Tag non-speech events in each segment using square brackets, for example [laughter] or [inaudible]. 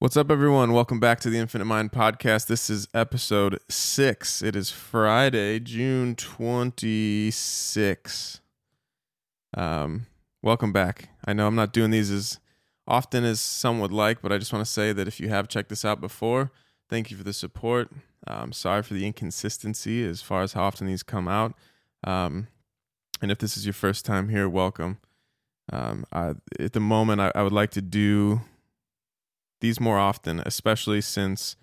What's up, everyone? Welcome back to the Infinite Mind Podcast. This is episode six. It is Friday, June 26. Um, welcome back. I know I'm not doing these as often as some would like, but I just want to say that if you have checked this out before, thank you for the support. Um, sorry for the inconsistency as far as how often these come out. Um, and if this is your first time here, welcome. Um, I, at the moment, I, I would like to do these more often, especially since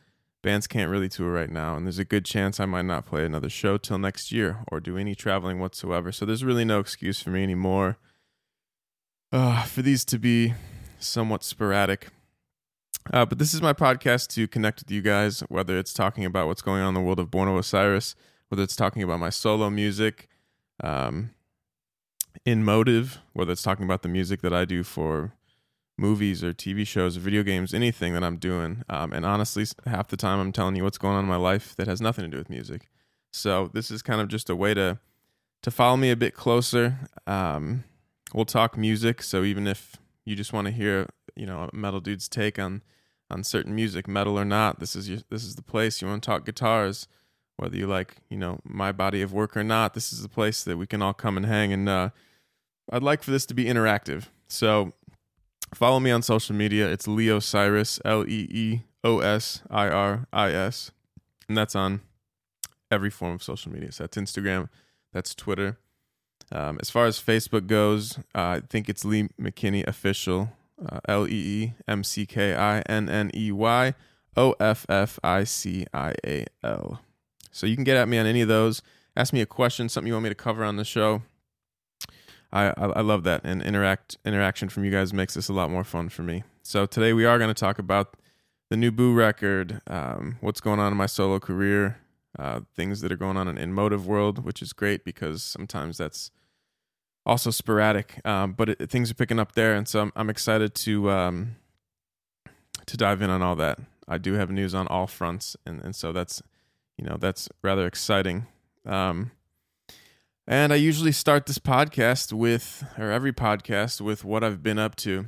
bands can't really tour right now, and there's a good chance I might not play another show till next year or do any traveling whatsoever. So there's really no excuse for me anymore uh, for these to be somewhat sporadic. Uh, but this is my podcast to connect with you guys, whether it's talking about what's going on in the world of Born of Osiris, whether it's talking about my solo music, um, in motive, whether it's talking about the music that I do for movies or TV shows or video games, anything that I'm doing. Um, and honestly, half the time I'm telling you what's going on in my life that has nothing to do with music. So this is kind of just a way to to follow me a bit closer. Um, we'll talk music. So even if you just want to hear, you know, a metal dude's take on on certain music, metal or not, this is your this is the place. You want to talk guitars, whether you like, you know, my body of work or not. This is the place that we can all come and hang. And uh, I'd like for this to be interactive. So Follow me on social media. It's Lee Osiris, L E E O S I R I S. And that's on every form of social media. So that's Instagram, that's Twitter. Um, as far as Facebook goes, uh, I think it's Lee McKinney Official, uh, L E E M C K I N N E Y O F F I C I A L. So you can get at me on any of those. Ask me a question, something you want me to cover on the show. I, I love that, and interact interaction from you guys makes this a lot more fun for me. So today we are going to talk about the new Boo record, um, what's going on in my solo career, uh, things that are going on in, in Motive World, which is great because sometimes that's also sporadic, um, but it, things are picking up there, and so I'm, I'm excited to um, to dive in on all that. I do have news on all fronts, and, and so that's you know that's rather exciting. Um, and I usually start this podcast with, or every podcast, with what I've been up to.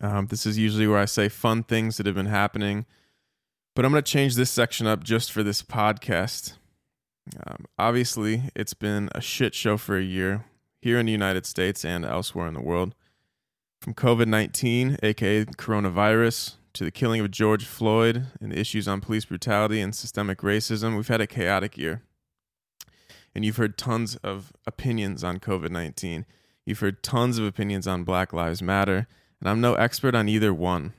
Um, this is usually where I say fun things that have been happening. But I'm going to change this section up just for this podcast. Um, obviously, it's been a shit show for a year here in the United States and elsewhere in the world. From COVID 19, aka coronavirus, to the killing of George Floyd and the issues on police brutality and systemic racism, we've had a chaotic year and you've heard tons of opinions on COVID 19. You've heard tons of opinions on Black Lives Matter, and I'm no expert on either one.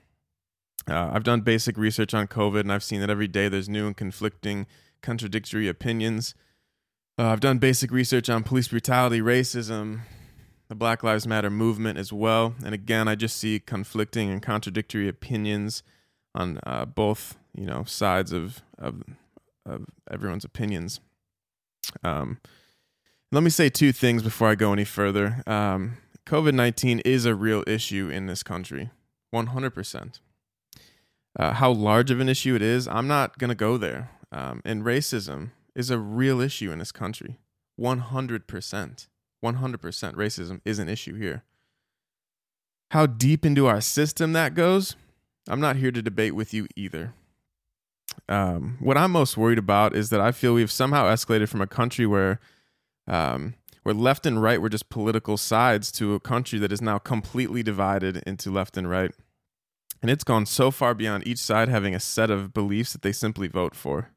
Uh, I've done basic research on COVID, and I've seen that every day there's new and conflicting, contradictory opinions. Uh, I've done basic research on police brutality, racism, the Black Lives Matter movement as well. And again, I just see conflicting and contradictory opinions on uh, both, you know, sides of, of of everyone's opinions. Um, let me say two things before I go any further. Um, COVID 19 is a real issue in this country, 100%. Uh, how large of an issue it is, I'm not going to go there. Um, and racism is a real issue in this country, 100%. 100% racism is an issue here. How deep into our system that goes, I'm not here to debate with you either um, what I'm most worried about is that I feel we've somehow escalated from a country where um, where left and right were just political sides to a country that is now completely divided into left and right. And it's gone so far beyond each side having a set of beliefs that they simply vote for.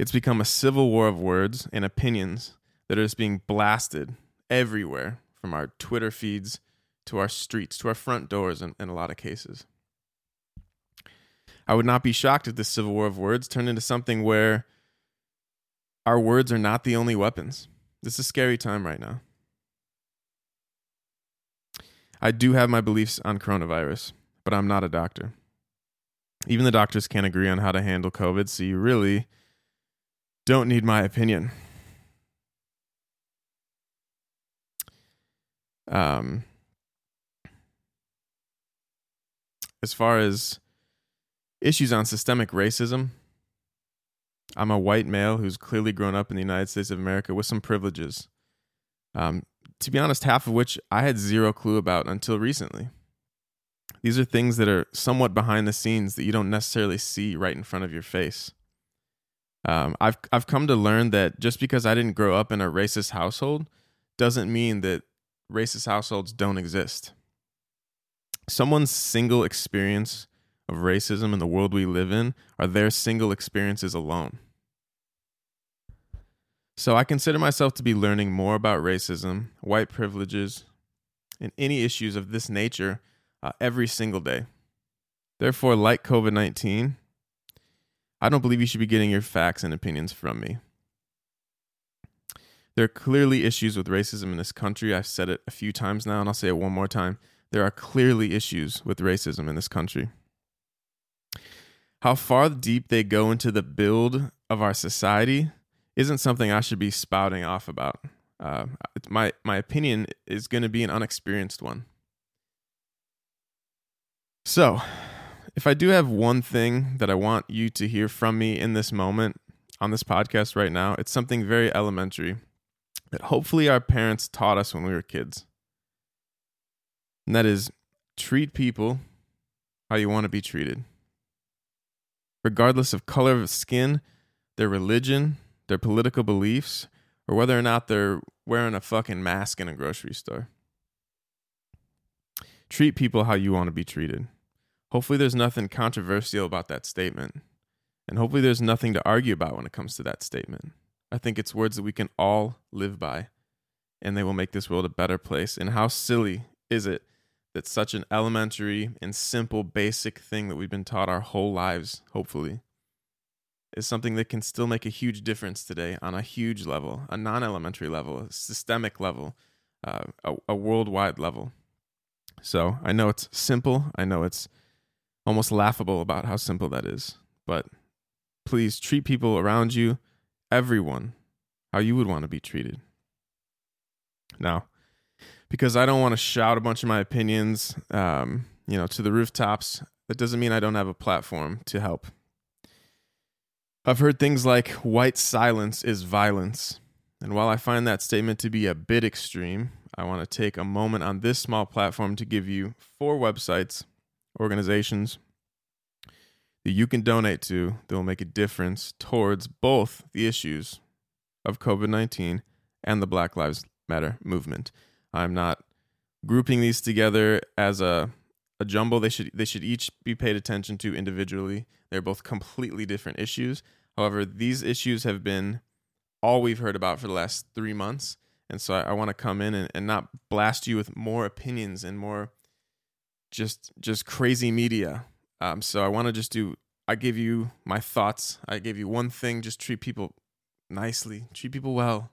It's become a civil war of words and opinions that are just being blasted everywhere from our Twitter feeds to our streets to our front doors in, in a lot of cases. I would not be shocked if this civil war of words turned into something where our words are not the only weapons. This is a scary time right now. I do have my beliefs on coronavirus, but I'm not a doctor. Even the doctors can't agree on how to handle COVID, so you really don't need my opinion. Um, as far as issues on systemic racism. I'm a white male who's clearly grown up in the United States of America with some privileges. Um, to be honest, half of which I had zero clue about until recently. These are things that are somewhat behind the scenes that you don't necessarily see right in front of your face. Um, I've I've come to learn that just because I didn't grow up in a racist household doesn't mean that racist households don't exist. Someone's single experience of racism in the world we live in are their single experiences alone. So I consider myself to be learning more about racism, white privileges, and any issues of this nature uh, every single day. Therefore, like COVID 19, I don't believe you should be getting your facts and opinions from me. There are clearly issues with racism in this country. I've said it a few times now, and I'll say it one more time. There are clearly issues with racism in this country. How far deep they go into the build of our society isn't something I should be spouting off about. Uh, my my opinion is going to be an unexperienced one. So, if I do have one thing that I want you to hear from me in this moment on this podcast right now, it's something very elementary that hopefully our parents taught us when we were kids. And that is treat people how you want to be treated. Regardless of color of skin, their religion, their political beliefs, or whether or not they're wearing a fucking mask in a grocery store. Treat people how you want to be treated. Hopefully, there's nothing controversial about that statement. And hopefully, there's nothing to argue about when it comes to that statement. I think it's words that we can all live by, and they will make this world a better place. And how silly is it that such an elementary and simple, basic thing that we've been taught our whole lives, hopefully, is something that can still make a huge difference today on a huge level, a non elementary level, a systemic level, uh, a, a worldwide level. So I know it's simple. I know it's almost laughable about how simple that is. But please treat people around you, everyone, how you would want to be treated. Now, because I don't want to shout a bunch of my opinions, um, you know, to the rooftops, that doesn't mean I don't have a platform to help. I've heard things like white silence is violence. And while I find that statement to be a bit extreme, I want to take a moment on this small platform to give you four websites, organizations that you can donate to that will make a difference towards both the issues of COVID 19 and the Black Lives Matter movement. I'm not grouping these together as a, a jumble. They should they should each be paid attention to individually. They're both completely different issues. However, these issues have been all we've heard about for the last three months. And so I, I want to come in and, and not blast you with more opinions and more just just crazy media. Um, so I want to just do I give you my thoughts. I gave you one thing, just treat people nicely, treat people well.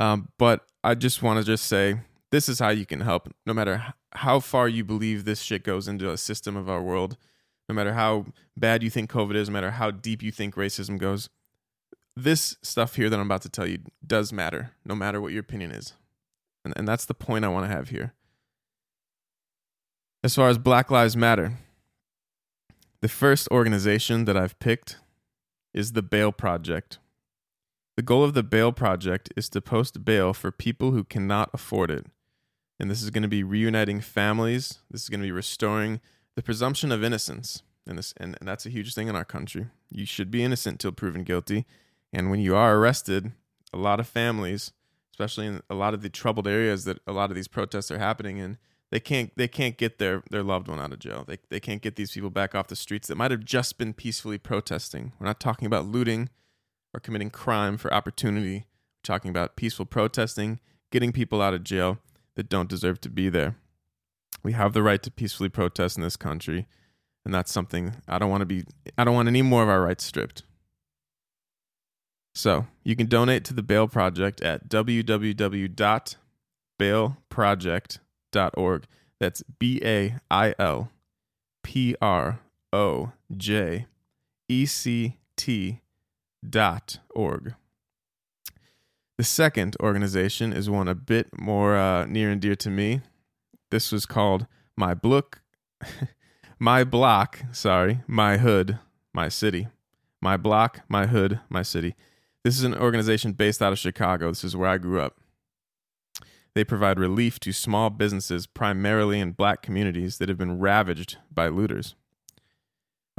Um, but I just want to just say this is how you can help no matter how far you believe this shit goes into a system of our world no matter how bad you think COVID is, no matter how deep you think racism goes, this stuff here that I'm about to tell you does matter, no matter what your opinion is. And, and that's the point I want to have here. As far as Black Lives Matter, the first organization that I've picked is the Bail Project. The goal of the Bail Project is to post bail for people who cannot afford it. And this is going to be reuniting families, this is going to be restoring the presumption of innocence. And, this, and, and that's a huge thing in our country. You should be innocent till proven guilty. And when you are arrested, a lot of families, especially in a lot of the troubled areas that a lot of these protests are happening in, they can't they can't get their their loved one out of jail. They they can't get these people back off the streets that might have just been peacefully protesting. We're not talking about looting or committing crime for opportunity. We're talking about peaceful protesting, getting people out of jail that don't deserve to be there. We have the right to peacefully protest in this country, and that's something I don't want to be I don't want any more of our rights stripped. So, you can donate to the Bail Project at www.bailproject.org. That's B A I L P R O J E C T org. The second organization is one a bit more uh, near and dear to me. This was called My Block, [laughs] My Block, sorry, My Hood, My City. My Block, My Hood, My City. This is an organization based out of Chicago. This is where I grew up. They provide relief to small businesses, primarily in black communities that have been ravaged by looters.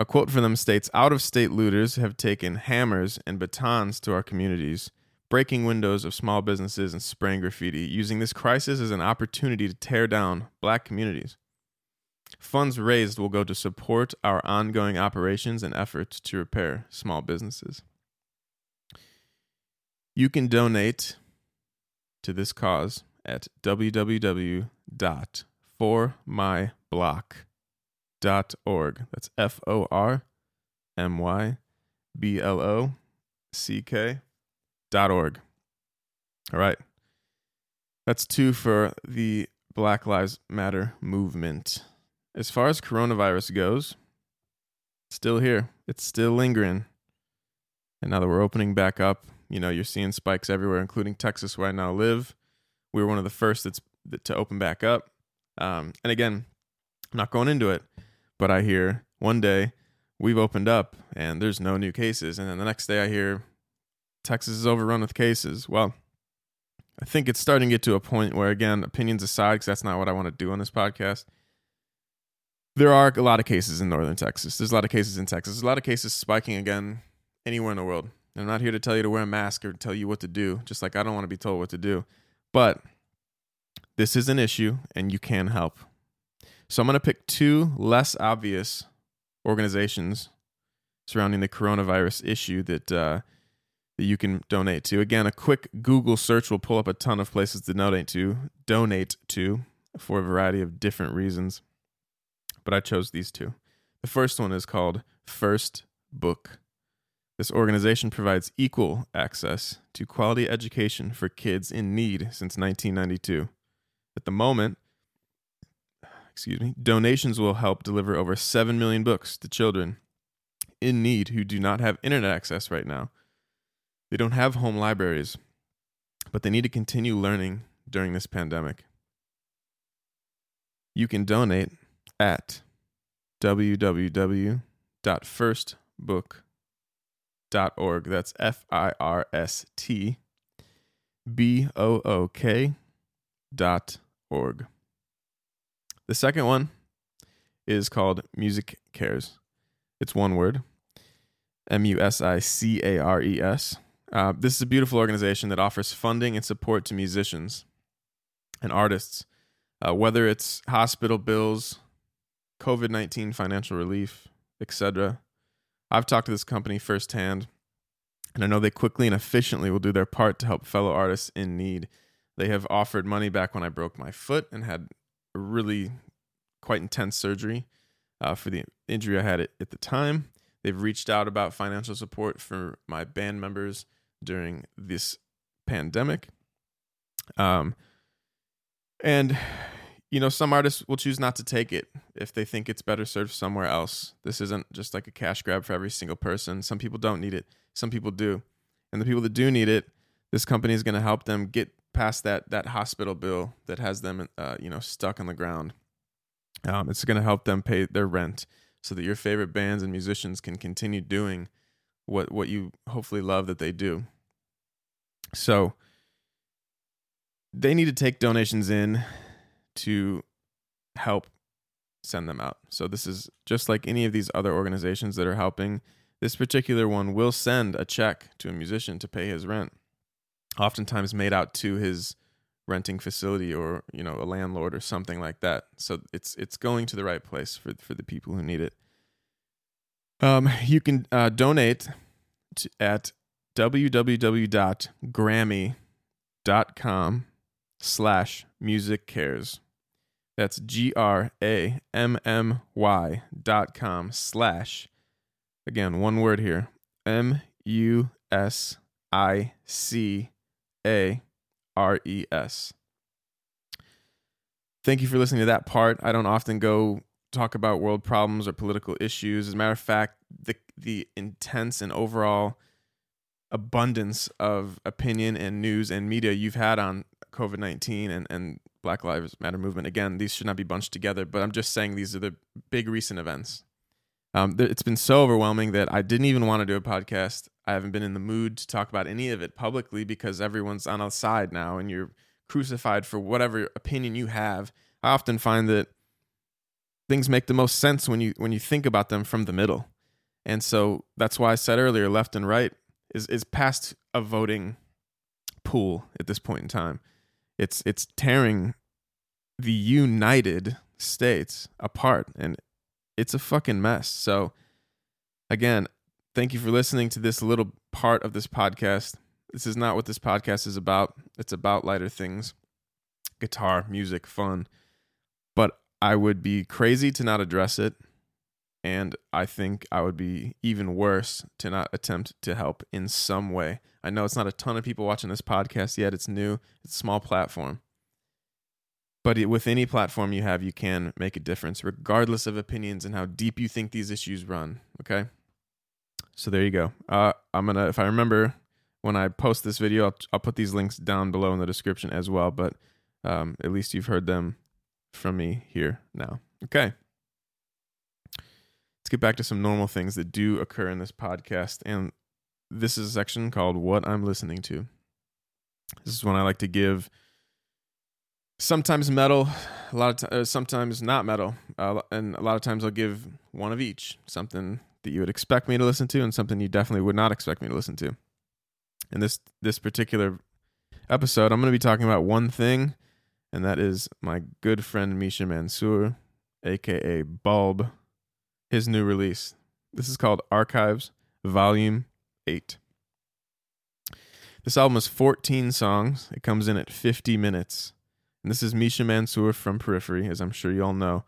A quote from them states Out of state looters have taken hammers and batons to our communities, breaking windows of small businesses and spraying graffiti, using this crisis as an opportunity to tear down black communities. Funds raised will go to support our ongoing operations and efforts to repair small businesses. You can donate to this cause at www.formyblock.org. That's F O R M Y B L O C K dot org. All right. That's two for the Black Lives Matter movement. As far as coronavirus goes, still here. It's still lingering. And now that we're opening back up, you know, you're seeing spikes everywhere, including Texas, where I now live. We were one of the first that's to open back up. Um, and again, I'm not going into it, but I hear one day we've opened up and there's no new cases, and then the next day I hear Texas is overrun with cases. Well, I think it's starting to get to a point where, again, opinions aside, because that's not what I want to do on this podcast. There are a lot of cases in northern Texas. There's a lot of cases in Texas. There's a lot of cases spiking again anywhere in the world. I'm not here to tell you to wear a mask or tell you what to do, just like I don't want to be told what to do. But this is an issue and you can help. So I'm going to pick two less obvious organizations surrounding the coronavirus issue that uh, that you can donate to. Again, a quick Google search will pull up a ton of places to donate to, donate to for a variety of different reasons. But I chose these two. The first one is called First Book. This organization provides equal access to quality education for kids in need since 1992. At the moment, excuse me, donations will help deliver over 7 million books to children in need who do not have internet access right now. They don't have home libraries, but they need to continue learning during this pandemic. You can donate at www.firstbook.org. That's F I R S T B O O K dot org. The second one is called Music Cares. It's one word M U S I C A R E S. Uh, this is a beautiful organization that offers funding and support to musicians and artists, uh, whether it's hospital bills, COVID 19 financial relief, etc. I've talked to this company firsthand, and I know they quickly and efficiently will do their part to help fellow artists in need. They have offered money back when I broke my foot and had really quite intense surgery uh, for the injury I had at, at the time. They've reached out about financial support for my band members during this pandemic. Um, and you know, some artists will choose not to take it if they think it's better served somewhere else. This isn't just like a cash grab for every single person. Some people don't need it, some people do. And the people that do need it, this company is going to help them get past that that hospital bill that has them uh, you know stuck on the ground. Um, it's going to help them pay their rent so that your favorite bands and musicians can continue doing what what you hopefully love that they do. So they need to take donations in to help send them out. So this is just like any of these other organizations that are helping. This particular one will send a check to a musician to pay his rent, oftentimes made out to his renting facility or you know a landlord or something like that. So it's it's going to the right place for for the people who need it. Um, you can uh, donate to, at www.grammy.com slash MusiCares. That's G R A M M Y dot com slash, again, one word here, M U S I C A R E S. Thank you for listening to that part. I don't often go talk about world problems or political issues. As a matter of fact, the the intense and overall abundance of opinion and news and media you've had on COVID nineteen and and Black Lives Matter movement. Again, these should not be bunched together, but I'm just saying these are the big recent events. Um, th- it's been so overwhelming that I didn't even want to do a podcast. I haven't been in the mood to talk about any of it publicly because everyone's on a side now, and you're crucified for whatever opinion you have. I often find that things make the most sense when you when you think about them from the middle. And so that's why I said earlier left and right is is past a voting pool at this point in time. It's it's tearing the United States apart and it's a fucking mess. So again, thank you for listening to this little part of this podcast. This is not what this podcast is about. It's about lighter things guitar, music, fun. But I would be crazy to not address it. And I think I would be even worse to not attempt to help in some way. I know it's not a ton of people watching this podcast yet. It's new, it's a small platform. But it, with any platform you have, you can make a difference, regardless of opinions and how deep you think these issues run. Okay. So there you go. Uh, I'm gonna, if I remember, when I post this video, I'll, I'll put these links down below in the description as well. But um, at least you've heard them from me here now. Okay. Let's get back to some normal things that do occur in this podcast. And this is a section called What I'm Listening to. This is when I like to give sometimes metal, a lot of t- uh, sometimes not metal, uh, and a lot of times I'll give one of each, something that you would expect me to listen to, and something you definitely would not expect me to listen to. In this this particular episode, I'm going to be talking about one thing, and that is my good friend Misha Mansoor, aka Bulb, his new release. This is called Archives Volume 8. This album is 14 songs. It comes in at 50 minutes. And this is Misha Mansoor from Periphery, as I'm sure you all know.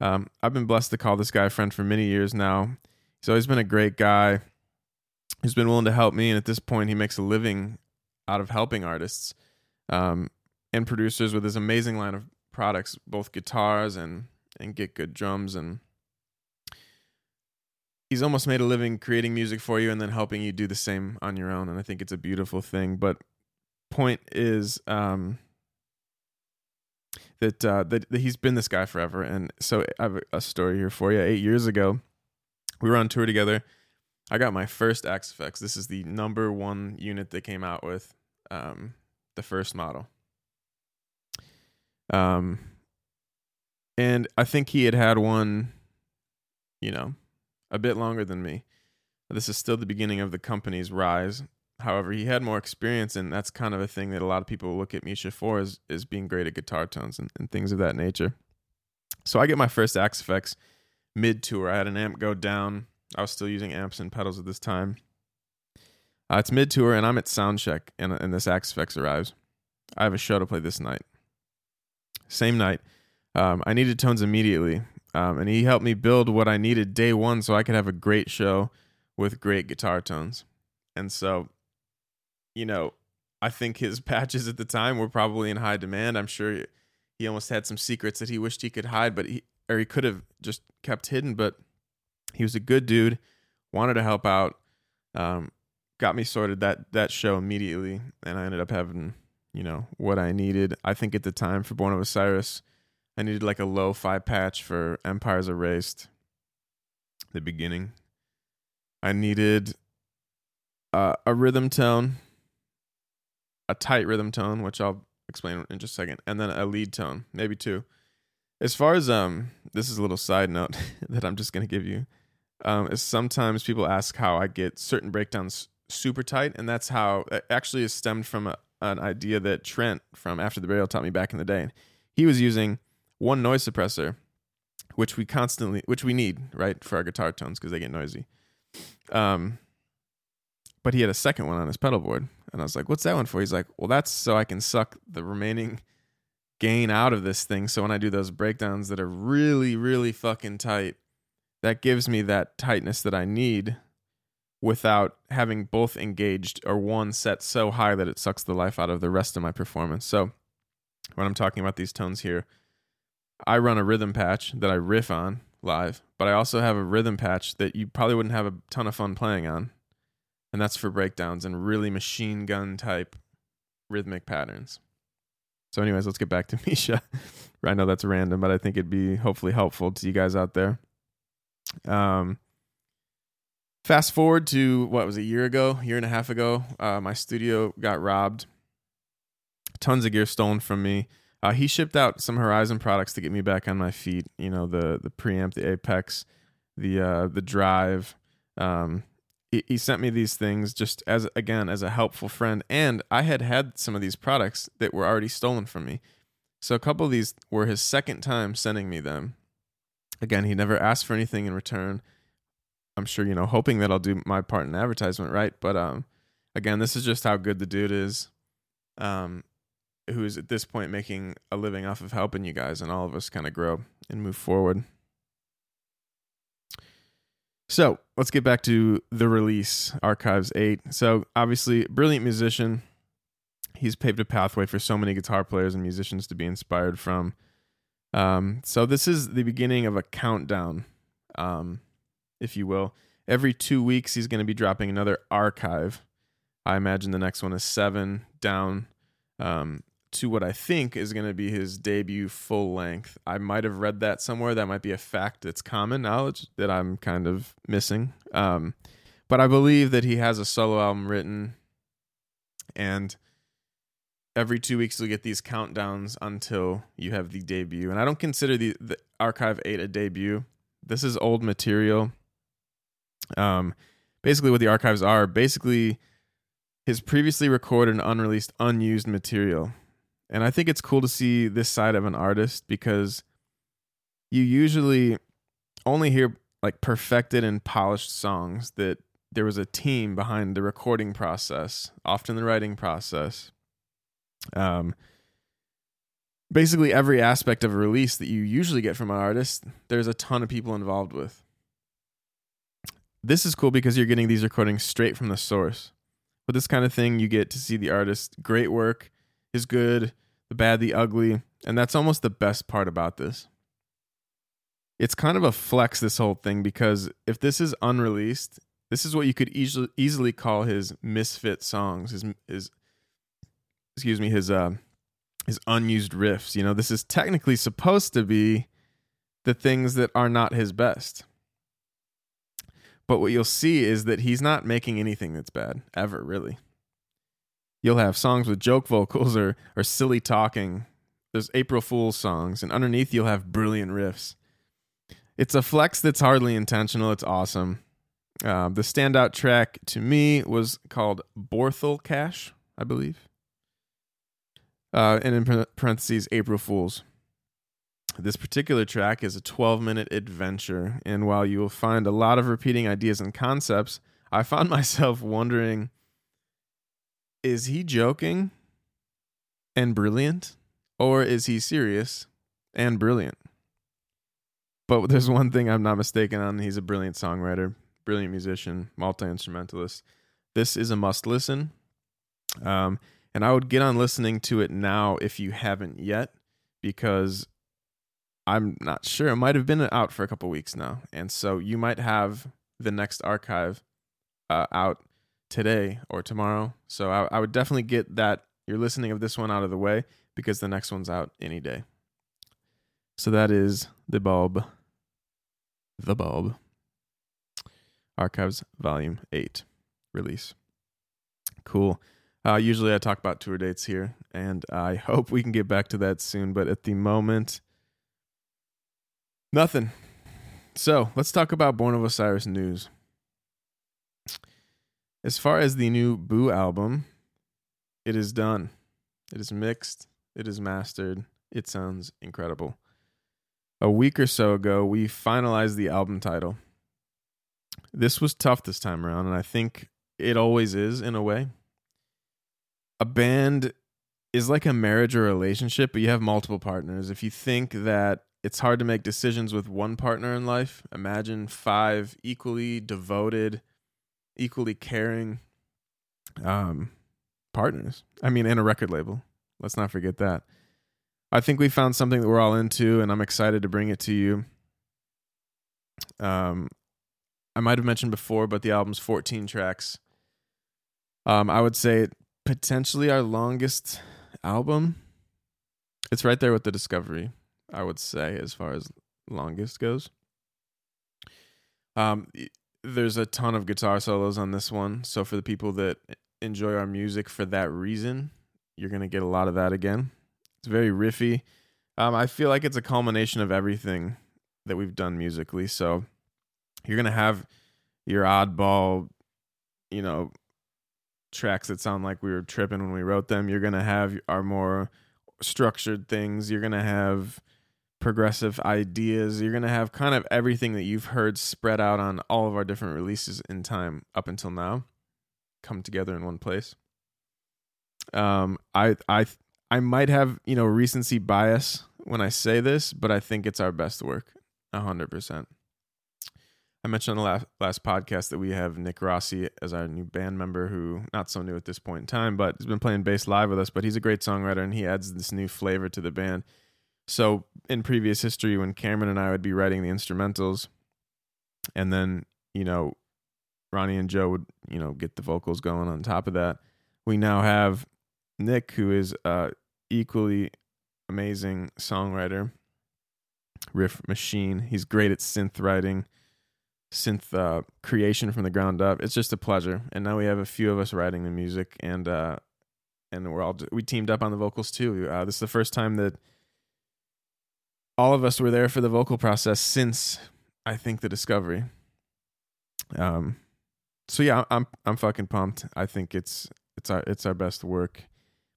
Um, I've been blessed to call this guy a friend for many years now. He's always been a great guy. He's been willing to help me, and at this point, he makes a living out of helping artists um, and producers with his amazing line of products, both guitars and and GetGood Drums and he's almost made a living creating music for you and then helping you do the same on your own and i think it's a beautiful thing but point is um that, uh, that that he's been this guy forever. And so I have a story here for you. Eight years ago, we were on tour together. I got my first Axe-Fx. This is the number one unit that came out with um, the first model. Um, and I think he had had one, you know, a bit longer than me. This is still the beginning of the company's rise. However, he had more experience, and that's kind of a thing that a lot of people look at Misha for is, is being great at guitar tones and, and things of that nature. So I get my first Axe-Fx mid tour. I had an amp go down. I was still using amps and pedals at this time. Uh, it's mid tour, and I'm at soundcheck, and, and this Axe-Fx arrives. I have a show to play this night. Same night. Um, I needed tones immediately, um, and he helped me build what I needed day one so I could have a great show with great guitar tones. And so you know, I think his [laughs] patches at the time were probably in high demand. I'm sure he almost had some secrets that he wished he could hide, but he or he could have just kept hidden. But he was a good dude, wanted to help out, um, got me sorted that that show immediately, and I ended up having you know what I needed. I think at the time for Born of Osiris, I needed like a low fi patch for Empires Erased. The beginning, I needed uh, a rhythm tone a tight rhythm tone, which I'll explain in just a second, and then a lead tone, maybe two. As far as um, this is a little side note [laughs] that I'm just gonna give you. Um, is sometimes people ask how I get certain breakdowns super tight, and that's how it actually is stemmed from a, an idea that Trent from After the Burial taught me back in the day. He was using one noise suppressor, which we constantly, which we need, right, for our guitar tones because they get noisy. Um, but he had a second one on his pedal board, and I was like, what's that one for? He's like, well, that's so I can suck the remaining gain out of this thing. So when I do those breakdowns that are really, really fucking tight, that gives me that tightness that I need without having both engaged or one set so high that it sucks the life out of the rest of my performance. So when I'm talking about these tones here, I run a rhythm patch that I riff on live, but I also have a rhythm patch that you probably wouldn't have a ton of fun playing on and that's for breakdowns and really machine gun type rhythmic patterns. So, anyways, let's get back to [laughs] Misha. I know that's random, but I think it'd be hopefully helpful to you guys out there. Um, fast forward to what was a year ago, year and a half ago, uh, my studio got robbed. tons of gear stolen from me. Uh, he shipped out some Horizon products to get me back on my feet. You know, the the preamp, the Apex, the uh, the Drive. Um, he, sent me these things just as again as a helpful friend, and I had had some of these products that were already stolen from me. So a couple of these were his second time sending me them. Again, he never asked for anything in return. I'm sure you know, hoping that I'll do my part in advertisement, right? But um, again, this is just how good the dude is. Um, who is at this point making a living off of helping you guys and all of us kind of grow and move forward. So let's get back to the release, Archives 8. So, obviously, brilliant musician. He's paved a pathway for so many guitar players and musicians to be inspired from. Um, so, this is the beginning of a countdown, um, if you will. Every two weeks, he's going to be dropping another archive. I imagine the next one is seven down um, to what I think is going to be his debut full length. I might have read that somewhere. That might be a fact that's common knowledge that I'm kind of missing. Um, but I believe that he has a solo album written, and every two weeks you'll get these countdowns until you have the debut. And I don't consider the, the Archive 8 a debut. This is old material. Um, basically, what the archives are basically his previously recorded and unreleased unused material and I think it's cool to see this side of an artist because you usually only hear like perfected and polished songs that there was a team behind the recording process, often the writing process. Um, basically, every aspect of a release that you usually get from an artist, there's a ton of people involved with. This is cool because you're getting these recordings straight from the source. With this kind of thing, you get to see the artist, great work, is good, the bad, the ugly, and that's almost the best part about this. It's kind of a flex this whole thing because if this is unreleased, this is what you could easily easily call his misfit songs, his his excuse me, his uh his unused riffs. You know, this is technically supposed to be the things that are not his best. But what you'll see is that he's not making anything that's bad ever, really. You'll have songs with joke vocals or or silly talking. There's April Fool's songs, and underneath you'll have brilliant riffs. It's a flex that's hardly intentional. It's awesome. Uh, the standout track to me was called Borthel Cash, I believe. Uh, and in parentheses, April Fools. This particular track is a 12 minute adventure, and while you will find a lot of repeating ideas and concepts, I found [laughs] myself wondering is he joking and brilliant or is he serious and brilliant? But there's one thing I'm not mistaken on. He's a brilliant songwriter, brilliant musician, multi instrumentalist. This is a must listen. Um, and I would get on listening to it now if you haven't yet, because I'm not sure. It might have been out for a couple weeks now. And so you might have the next archive uh, out today or tomorrow. So I, I would definitely get that you're listening of this one out of the way because the next one's out any day. So that is the bulb. The bulb. Archives Volume 8 release. Cool. Uh, usually I talk about tour dates here, and I hope we can get back to that soon. But at the moment, nothing. So let's talk about Born of Osiris news. As far as the new Boo album, it is done. It is mixed. It is mastered. It sounds incredible. A week or so ago, we finalized the album title. This was tough this time around, and I think it always is in a way. A band is like a marriage or relationship, but you have multiple partners. If you think that it's hard to make decisions with one partner in life, imagine five equally devoted, equally caring um, partners. I mean, and a record label. Let's not forget that. I think we found something that we're all into, and I'm excited to bring it to you. Um, I might have mentioned before, but the album's 14 tracks. Um, I would say potentially our longest album. It's right there with the Discovery. I would say as far as longest goes. Um, there's a ton of guitar solos on this one. So for the people that enjoy our music for that reason, you're gonna get a lot of that again. It's very riffy. Um, I feel like it's a culmination of everything that we've done musically. So you're gonna have your oddball, you know, tracks that sound like we were tripping when we wrote them. You're gonna have our more structured things. You're gonna have progressive ideas. You're gonna have kind of everything that you've heard spread out on all of our different releases in time up until now, come together in one place. Um, I I I might have you know recency bias when I say this, but I think it's our best work, hundred percent. I mentioned on the last, last podcast that we have Nick Rossi as our new band member, who not so new at this point in time, but has been playing bass live with us. But he's a great songwriter, and he adds this new flavor to the band. So in previous history, when Cameron and I would be writing the instrumentals, and then you know Ronnie and Joe would you know get the vocals going on top of that, we now have Nick, who is uh, equally amazing songwriter, riff machine. He's great at synth writing, synth uh, creation from the ground up. It's just a pleasure. And now we have a few of us writing the music, and uh, and we're all we teamed up on the vocals too. Uh, this is the first time that all of us were there for the vocal process since I think the discovery. Um, so yeah, I'm I'm fucking pumped. I think it's it's our it's our best work,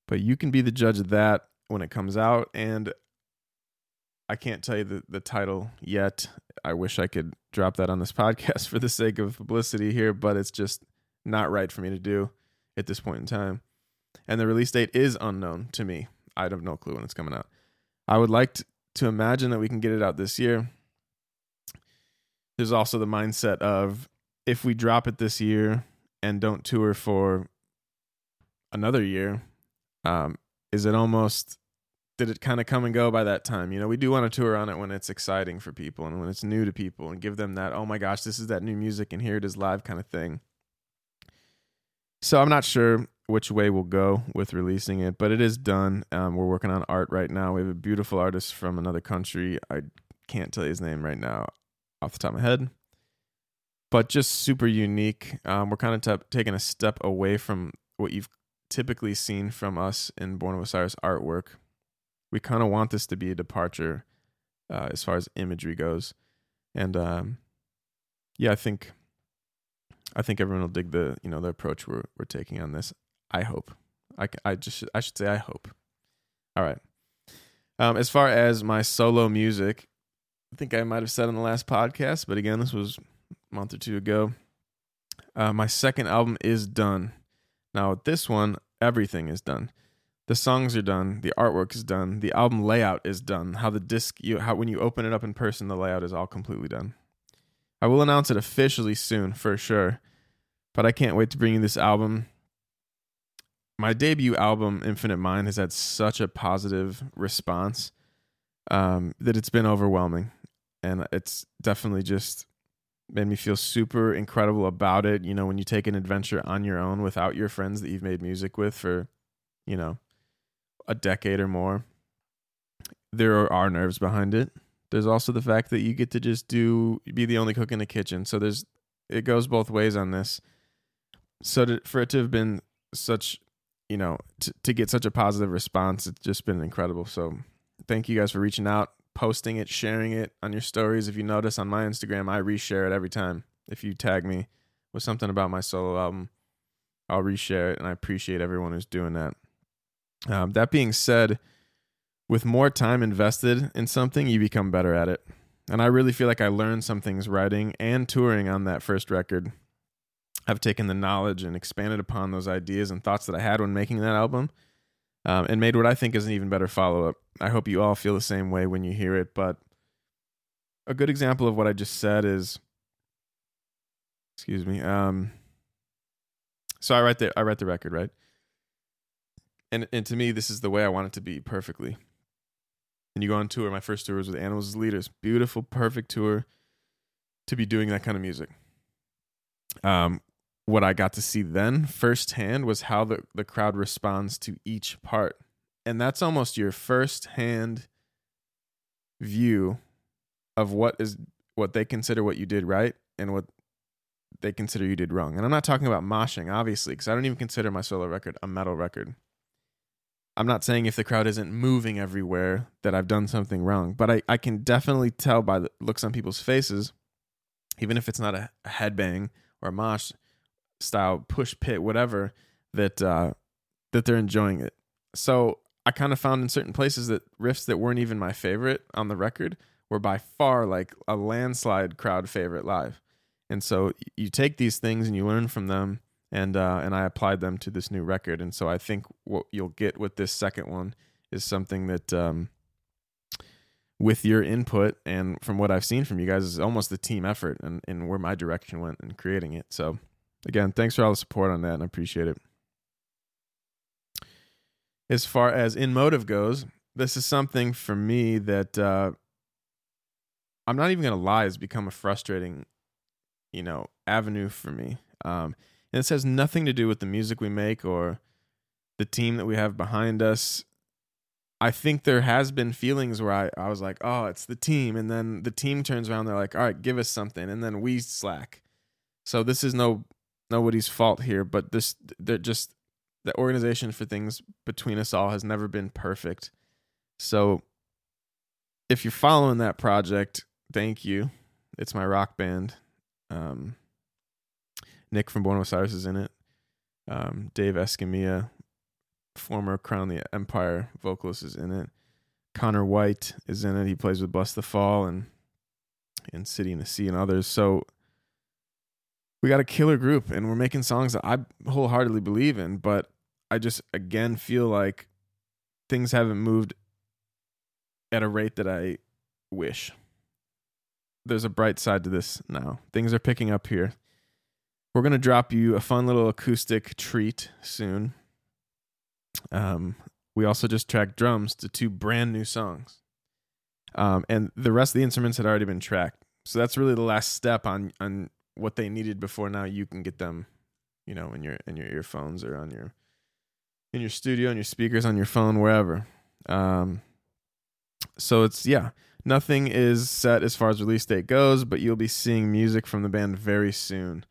but you can be the judge of that when it comes out. And I can't tell you the, the title yet. I wish I could drop that on this [laughs] podcast for the sake of publicity here, but it's just not right for me to do at this point in time. And the release date is unknown to me. I have no clue when it's coming out. I would like to, to imagine that we can get it out this year. There's also the mindset of if we drop it this year and don't tour for another year, um, is it almost did it kind of come and go by that time? You know, we do want to tour on it when it's exciting for people and when it's new to people and give them that, oh my gosh, this is that new music and here it is live kind of thing. So I'm not sure which way we'll go with releasing it, but it is done. Um, we're working on art right now. We have a beautiful artist from another country. I can't tell you his name right now off the top of my head, but just super unique. Um, we're kind of t- taking a step away from what you've typically seen from us in Born of Osiris artwork we kind of want this to be a departure uh, as far as imagery goes, and um, yeah, I think I think everyone will dig the you know the approach we're we're taking on this. I hope. I I just I should say I hope. All right. Um, as far as my solo music, I think I might have said on the last podcast, but again, this was a month or two ago. Uh, my second album is done. Now, with this one, everything is done the songs are done, the artwork is done, the album layout is done. How the disc you how when you open it up in person, the layout is all completely done. I will announce it officially soon for sure, but I can't wait to bring you this album. My debut album, Infinite Mind, has had such a positive response um, that it's been overwhelming, and it's definitely just made me feel super incredible about it. You know, when you take an adventure on your own without your friends that you've made music with for, you know, a decade or more. There are nerves behind it. There's also the fact that you get to just do be the only cook in the kitchen. So there's it goes both ways on this. So to, for it to have been such, you know, to, to get such a positive response, it's just been incredible. So thank you guys for reaching out, posting it, sharing it on your stories. If you notice on my Instagram, I reshare it every time. If you tag me with something about my solo album, I'll reshare it, and I appreciate everyone who's doing that. Um, that being said, with more time invested in something, you become better at it. And I really feel like I learned some things writing and touring on that first record. I've taken the knowledge and expanded upon those ideas and thoughts that I had when making that album um, and made what I think is an even better follow up. I hope you all feel the same way when you hear it. But a good example of what I just said is, excuse me. Um, so I write the I write the record, right? and and to me, this is the way I want it to be perfectly. And you go on tour. My first tour was with Animals as Leaders. Beautiful, perfect tour to be doing that kind of music. Um, what I got to see then firsthand was how the, the crowd responds to each part. And that's almost your first hand view of what is what they consider what you did right and what they consider you did wrong. And I'm not talking about moshing, obviously, because I don't even consider my solo record a metal record. I'm not saying if the crowd isn't moving everywhere that I've done something wrong, but I, I can definitely tell by the looks on people's faces, even if it's not a, a headbang or a mosh style push pit, whatever, that uh, that they're enjoying it. So I kind of found in certain places that riffs that weren't even my favorite on the record were by far like a landslide crowd favorite live. And so you take these things and you learn from them and uh, and I applied them to this new record. And so I think what you'll get with this second one is something that, um, with your input and from what I've seen from you guys, is almost a team effort and, and where my direction went in creating it. So again, thanks for all the support on that, and I appreciate it. As far as In Motive goes, this is something for me that uh, I'm not even gonna lie has become a frustrating, you know, avenue for me. Um, and this has nothing to do with the music we make or the team that we have behind us. I think there has been feelings where I, I was like, oh, it's the team. And then the team turns around, they're like, all right, give us something. And then we slack. So this is no nobody's fault here, but this they're just the organization for things between us all has never been perfect. So if you're following that project, thank you. It's my rock band. Um, Nick from Buenos Aires is in it. Um, Dave Escamilla, former Crown the Empire vocalist, is in it. Connor White is in it. He plays with Bust the Fall and and City in the Sea and others. So we got a killer group and we're making songs that I wholeheartedly believe in, but I just again feel like things haven't moved at a rate that I wish. There's a bright side to this now. Things are picking up here. We're going to drop you a fun little acoustic treat soon. Um, we also just tracked drums to two brand new songs. Um, and the rest of the instruments had already been tracked. So that's really the last step on on what they needed before now you can get them, you know, in your in your earphones or on your in your studio, on your speakers, on your phone, wherever. Um, so it's yeah, nothing is set as far as release date goes, but you'll be seeing music from the band very soon.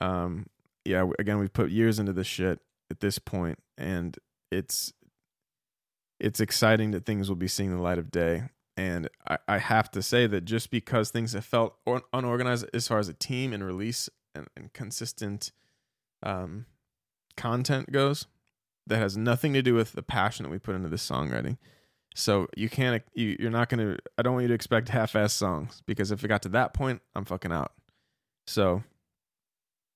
Um, yeah, again, we've put years into this shit at this point, and it's it's exciting that things will be seeing the light of day. And I, I have to say that just because things have felt or, unorganized as far as a team and release and, and consistent um, content goes, that has nothing to do with the passion that we put into this songwriting. So you can't, you, you're not going to, I don't want you to expect half-ass songs because if it got to that point, I'm fucking out. So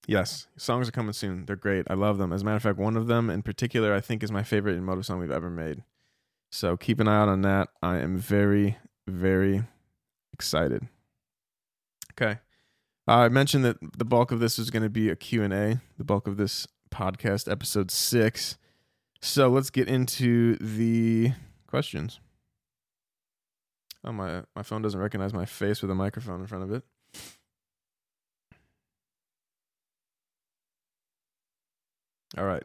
yes, songs are coming soon. They're great. I love them. As a matter of fact, one of them in particular, I think is my favorite In Motive song we've ever made. So keep an eye out on that. I am very, very excited. Okay. Uh, I mentioned that the bulk of this is going to be a Q&A, the bulk of this podcast, episode six. So let's get into the questions. Oh, my, my phone doesn't recognize my face with a microphone in front of it. All right.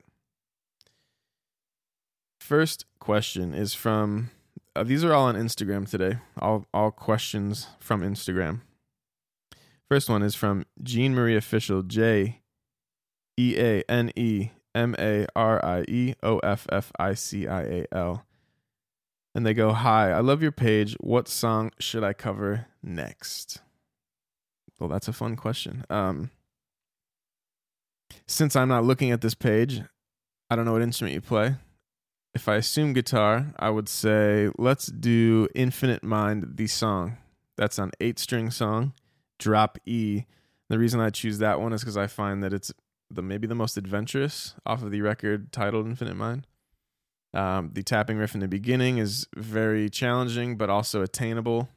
First question is from uh, these are all on Instagram today. All all questions from Instagram. First one is from Jean Marie Official J E A N E M A R I E O F F I C I A L. And they go, Hi, I love your page. What song should I cover next? Well, that's a fun question. Um, since I'm not looking at this page, I don't know what instrument you play. If I assume guitar, I would say let's do Infinite Mind, the song. That's an eight string song, drop E. The reason I choose that one is because I find that it's the maybe the most adventurous off of the record titled Infinite Mind. Um, the tapping riff in the beginning is very challenging, but also attainable.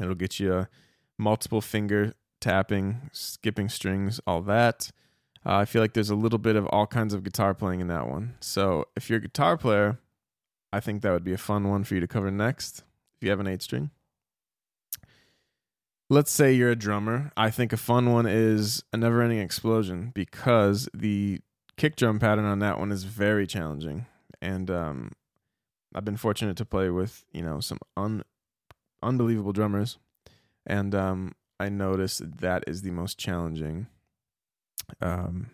It'll get you multiple finger tapping, skipping strings, all that. Uh, I feel like there's a little bit of all kinds of guitar playing in that one. So if you're a guitar player, I think that would be a fun one for you to cover next if you have an eight string. Let's say you're a drummer. I think a fun one is a never ending explosion because the kick drum pattern on that one is very challenging. And um, I've been fortunate to play with, you know, some un- unbelievable drummers. And um, I noticed that is the most challenging um,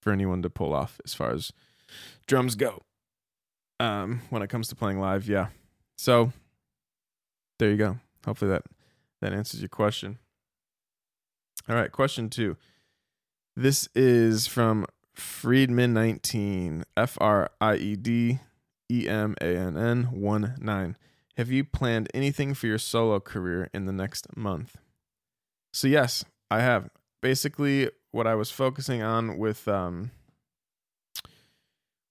for anyone to pull off as far as drums go. um, when it comes to playing live. Yeah. So there you go. Hopefully that that answers your question. All right, question two. This is from Friedemann19, F R I E D E M A N N 1 9. Have you planned anything for your solo career in the next month? So, yes, I have. Basically, what I was focusing on with um,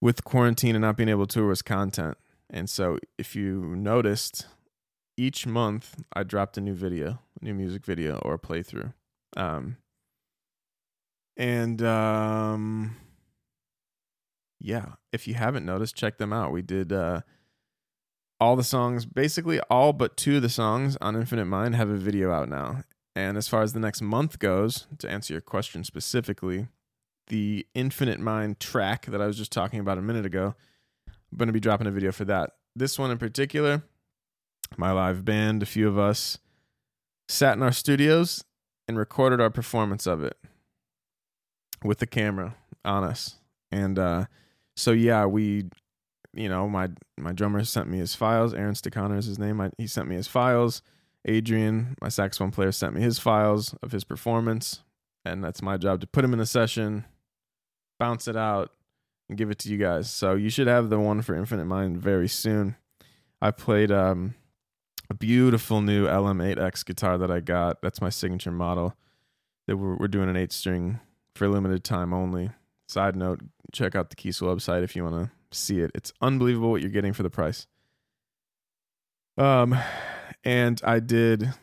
with quarantine and not being able to tour was content. And so, if you noticed, each month I dropped a new video, a new music video or a playthrough. Um, and um, yeah, if you haven't noticed, check them out. We did uh, all the songs, basically all but two of the songs on Infinite Mind have a video out now. And as far as the next month goes, to answer your question specifically, the Infinite Mind track that I was just talking about a minute ago, I'm going to be dropping a video for that. This one in particular, my live band, a few of us sat in our studios and recorded our performance of it with the camera on us. And uh, so yeah, we you know, my my drummer sent me his files. Aaron Stechauner is his name. I, he sent me his files. Adrian, my saxophone player, sent me his files of his performance, and that's my job to put him in a session, bounce it out, and give it to you guys. So you should have the one for Infinite Mind very soon. I played um, a beautiful new LM8X guitar that I got. That's my signature model. That we're we're doing an eight string for limited time only. Side note: check out the Kiesel website if you want to see it. It's unbelievable what you're getting for the price. Um, and I did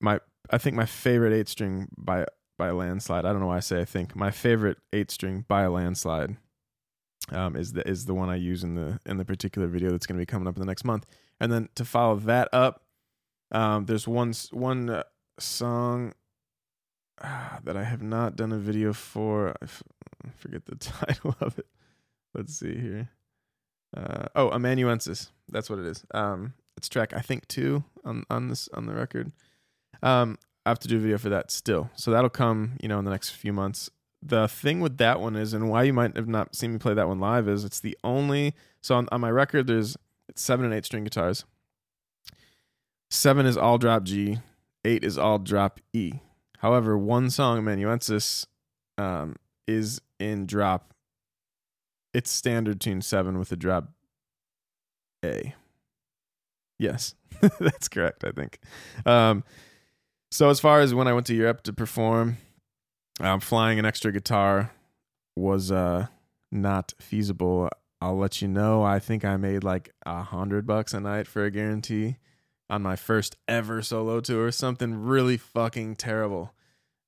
my I think my favorite eight string by by landslide. I don't know why I say I think my favorite eight string by a landslide. Um, is the is the one I use in the in the particular video that's going to be coming up in the next month. And then to follow that up, um, there's one one uh, song uh, that I have not done a video for. I, f- I forget the [laughs] title of it. Let's see here. Uh, oh, Amanuensis. That's what it is. Um, it's track I think two on on this on the record. Um, I have to do a video for that still, so that'll come you know in the next few months. The thing with that one is, and why you might have not seen me play that one live is it's the only. So on, on my record, there's seven and eight string guitars. Seven is all drop G, eight is all drop E. However, one song, Amanuensis, um, is in drop. It's standard tune seven with a drop A. Yes, [laughs] that's correct. I think. Um, so as far as when I went to Europe to perform, um, flying an extra guitar was uh, not feasible. I'll let you know. I think I made like a hundred bucks a night for a guarantee on my first ever solo tour. Something really fucking terrible.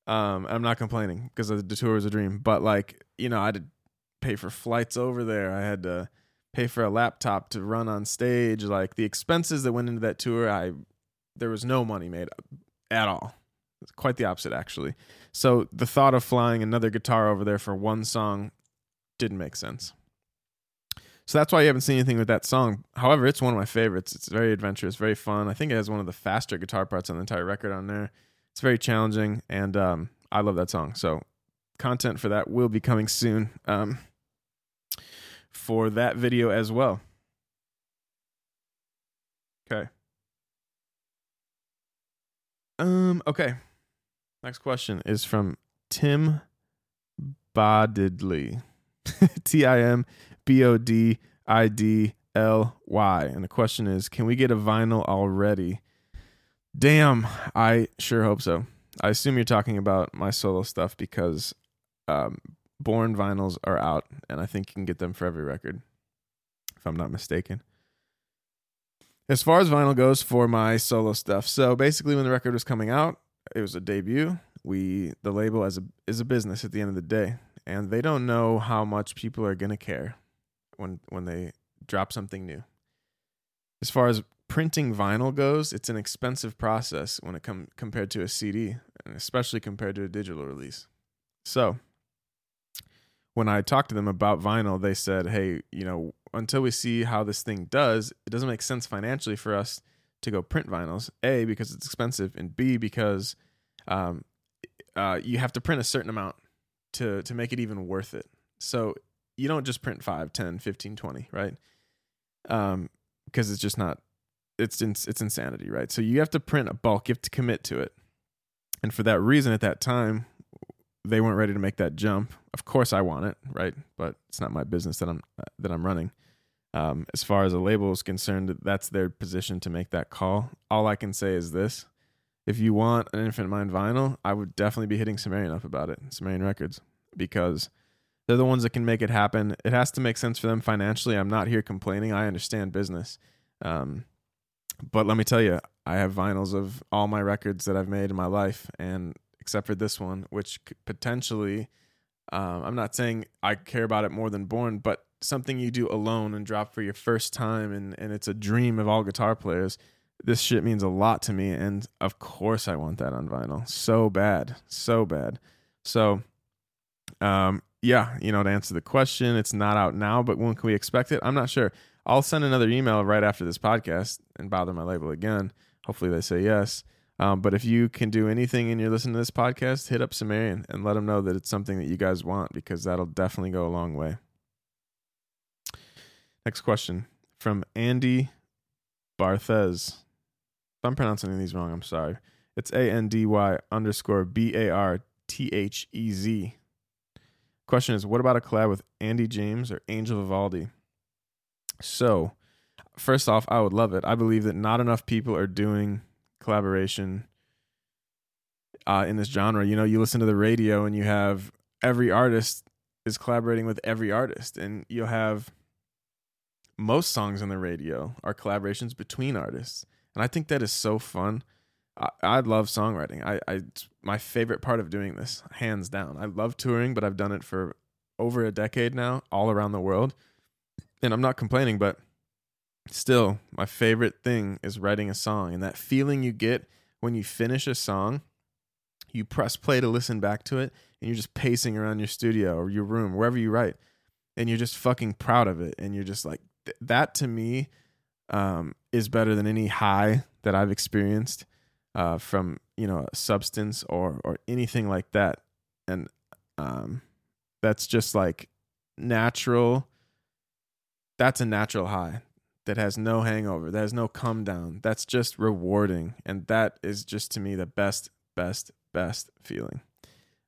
Um, I'm not complaining because the tour was a dream, but like you know, I had to pay for flights over there. I had to pay for a laptop to run on stage. Like the expenses that went into that tour, I there was no money made at all. It's quite the opposite, actually. So the thought of flying another guitar over there for one song didn't make sense. So that's why you haven't seen anything with that song. However, it's one of my favorites. It's very adventurous, very fun. I think it has one of the faster guitar parts on the entire record on there. It's very challenging, and um, I love that song. So content for that will be coming soon. Um, for that video as well. Okay. Um, okay. Next question is from Tim Bodidly. [laughs] T I M B O D I D L Y. And the question is Can we get a vinyl already? Damn, I sure hope so. I assume you're talking about my solo stuff because um, Born vinyls are out, and I think you can get them for every record, if I'm not mistaken. As far as vinyl goes for my solo stuff, so basically when the record was coming out, it was a debut. We the label as a is a business at the end of the day, and they don't know how much people are gonna care when when they drop something new. As far as printing vinyl goes, it's an expensive process when it come compared to a CD, and especially compared to a digital release. So when I talked to them about vinyl, they said, "Hey, you know, until we see how this thing does, it doesn't make sense financially for us to go print vinyls. A because it's expensive, and B because um, uh, you have to print a certain amount to to make it even worth it. So you don't just print 5, 10, 15, 20, right? um, because it's just not. It's it's insanity, right? So you have to print a bulk. You have to commit to it, and for that reason, at that time, they weren't ready to make that jump. Of course, I want it, right? But it's not my business that I'm that I'm running. Um, as far as a label is concerned, that's their position to make that call. All I can say is this: if you want an Infinite Mind vinyl, I would definitely be hitting Sumerian up about it, Sumerian Records, because they're the ones that can make it happen. It has to make sense for them financially. I'm not here complaining. I understand business. Um, but let me tell you, I have vinyls of all my records that I've made in my life, and except for this one, which potentially, um, I'm not saying I care about it more than Born, but something you do alone and drop for your first time, and, and it's a dream of all guitar players. This shit means a lot to me, and of course I want that on vinyl. So bad, so bad. So, um, yeah, you know, to answer the question, it's not out now, but when can we expect it? I'm not sure. I'll send another email right after this podcast and bother my label again. Hopefully they say yes. Um, but if you can do anything and you're listening to this podcast, hit up Sumerian and let them know that it's something that you guys want because that'll definitely go a long way. Next question from Andy Barthez. If I'm pronouncing these wrong, I'm sorry. It's A N D Y underscore B A R T H E Z. Question is, what about a collab with Andy James or Angel Vivaldi? So, first off, I would love it. I believe that not enough people are doing collaboration uh, in this genre. You know, you listen to the radio and you have every artist is collaborating with every artist, and you'll have most songs on the radio are collaborations between artists, and I think that is so fun. I, I love songwriting. I, I my favorite part of doing this, hands down. I love touring, but I've done it for over a decade now, all around the world, and I'm not complaining. But still, my favorite thing is writing a song, and that feeling you get when you finish a song. You press play to listen back to it, and you're just pacing around your studio or your room, wherever you write, and you're just fucking proud of it, and you're just like, th- that to me um, is better than any high that I've experienced uh, from you know a substance or or anything like that, and um, that's just like natural. That's a natural high that has no hangover, that has no come down. That's just rewarding, and that is just to me the best, best, best feeling.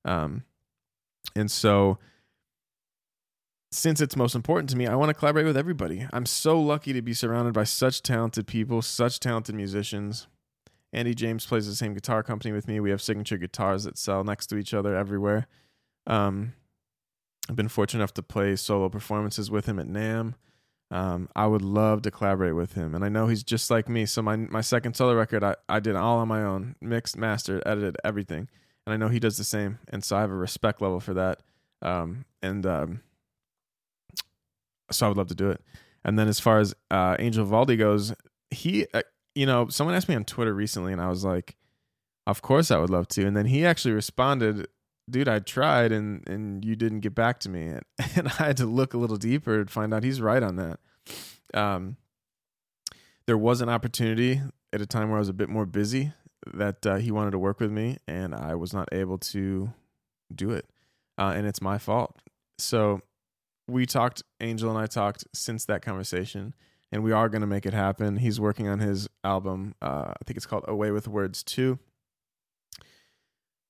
Um, and so since it's most important to me, I want to collaborate with everybody. I'm so lucky to be surrounded by such talented people, such talented musicians. Andy James plays the same guitar company with me. We have signature guitars that sell next to each other everywhere. Um, I've been fortunate enough to play solo performances with him at NAMM. Um, I would love to collaborate with him, and I know he's just like me. So my my second solo record, I, I did all on my own, mixed, mastered, edited, everything, and I know he does the same. And so I have a respect level for that. Um, and um, so I would love to do it. And then as far as uh, Angel Valdi goes, he, uh, you know, someone asked me on Twitter recently, and I was like, "Of course I would love to." And then he actually responded, "Dude, I tried, and and you didn't get back to me." And, [laughs] and I had to look a little deeper to find out he's right on that. Um, there was an opportunity at a time where I was a bit more busy that uh, he wanted to work with me, and I was not able to do it, uh, and it's my fault. So we talked, Angel and I talked since that conversation, and we are going to make it happen. He's working on his album. Uh, I think it's called Away with Words 2.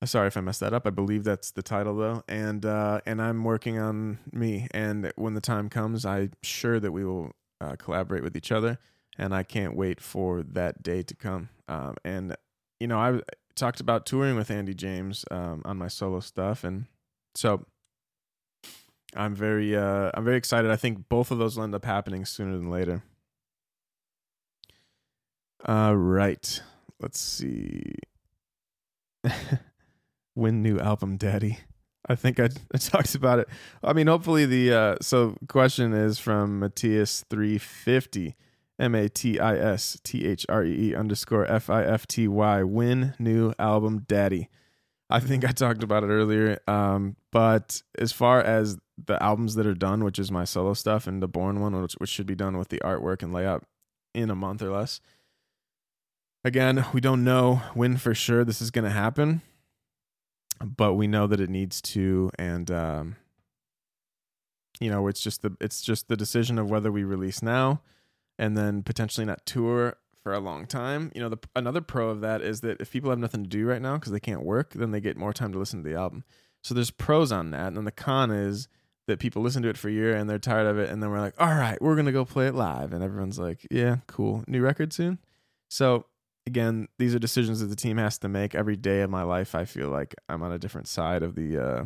Sorry if I messed that up. I believe that's the title though, and uh, and I'm working on me. And when the time comes, I'm sure that we will uh, collaborate with each other, and I can't wait for that day to come. Um, and you know, I talked about touring with Andy James um, on my solo stuff, and so I'm very uh I'm very excited. I think both of those will end up happening sooner than later. All right. Let's see. [laughs] When new album, Daddy. I think I, [laughs] I talked about it. I mean, hopefully the uh so question is from Matthias three fifty. M A T I S T H R E E underscore F I F T Y. Win new album, Daddy. I think I talked about it earlier. Um, but as far as the albums that are done, which is my solo stuff, and the Born one, which, which should be done with the artwork and layout in a month or less. Again, we don't know when for sure this is going to happen, but we know that it needs to, and um, you know, it's just the it's just the decision of whether we release now and then potentially not tour for a long time. You know, the another pro of that is that if people have nothing to do right now because they can't work, then they get more time to listen to the album. So there's pros on that, and then the con is that people listen to it for a year and they're tired of it, and then we're like, all right, we're gonna go play it live, and everyone's like, yeah, cool, new record soon. So again, these are decisions that the team has to make every day of my life. I feel like I'm on a different side of the uh,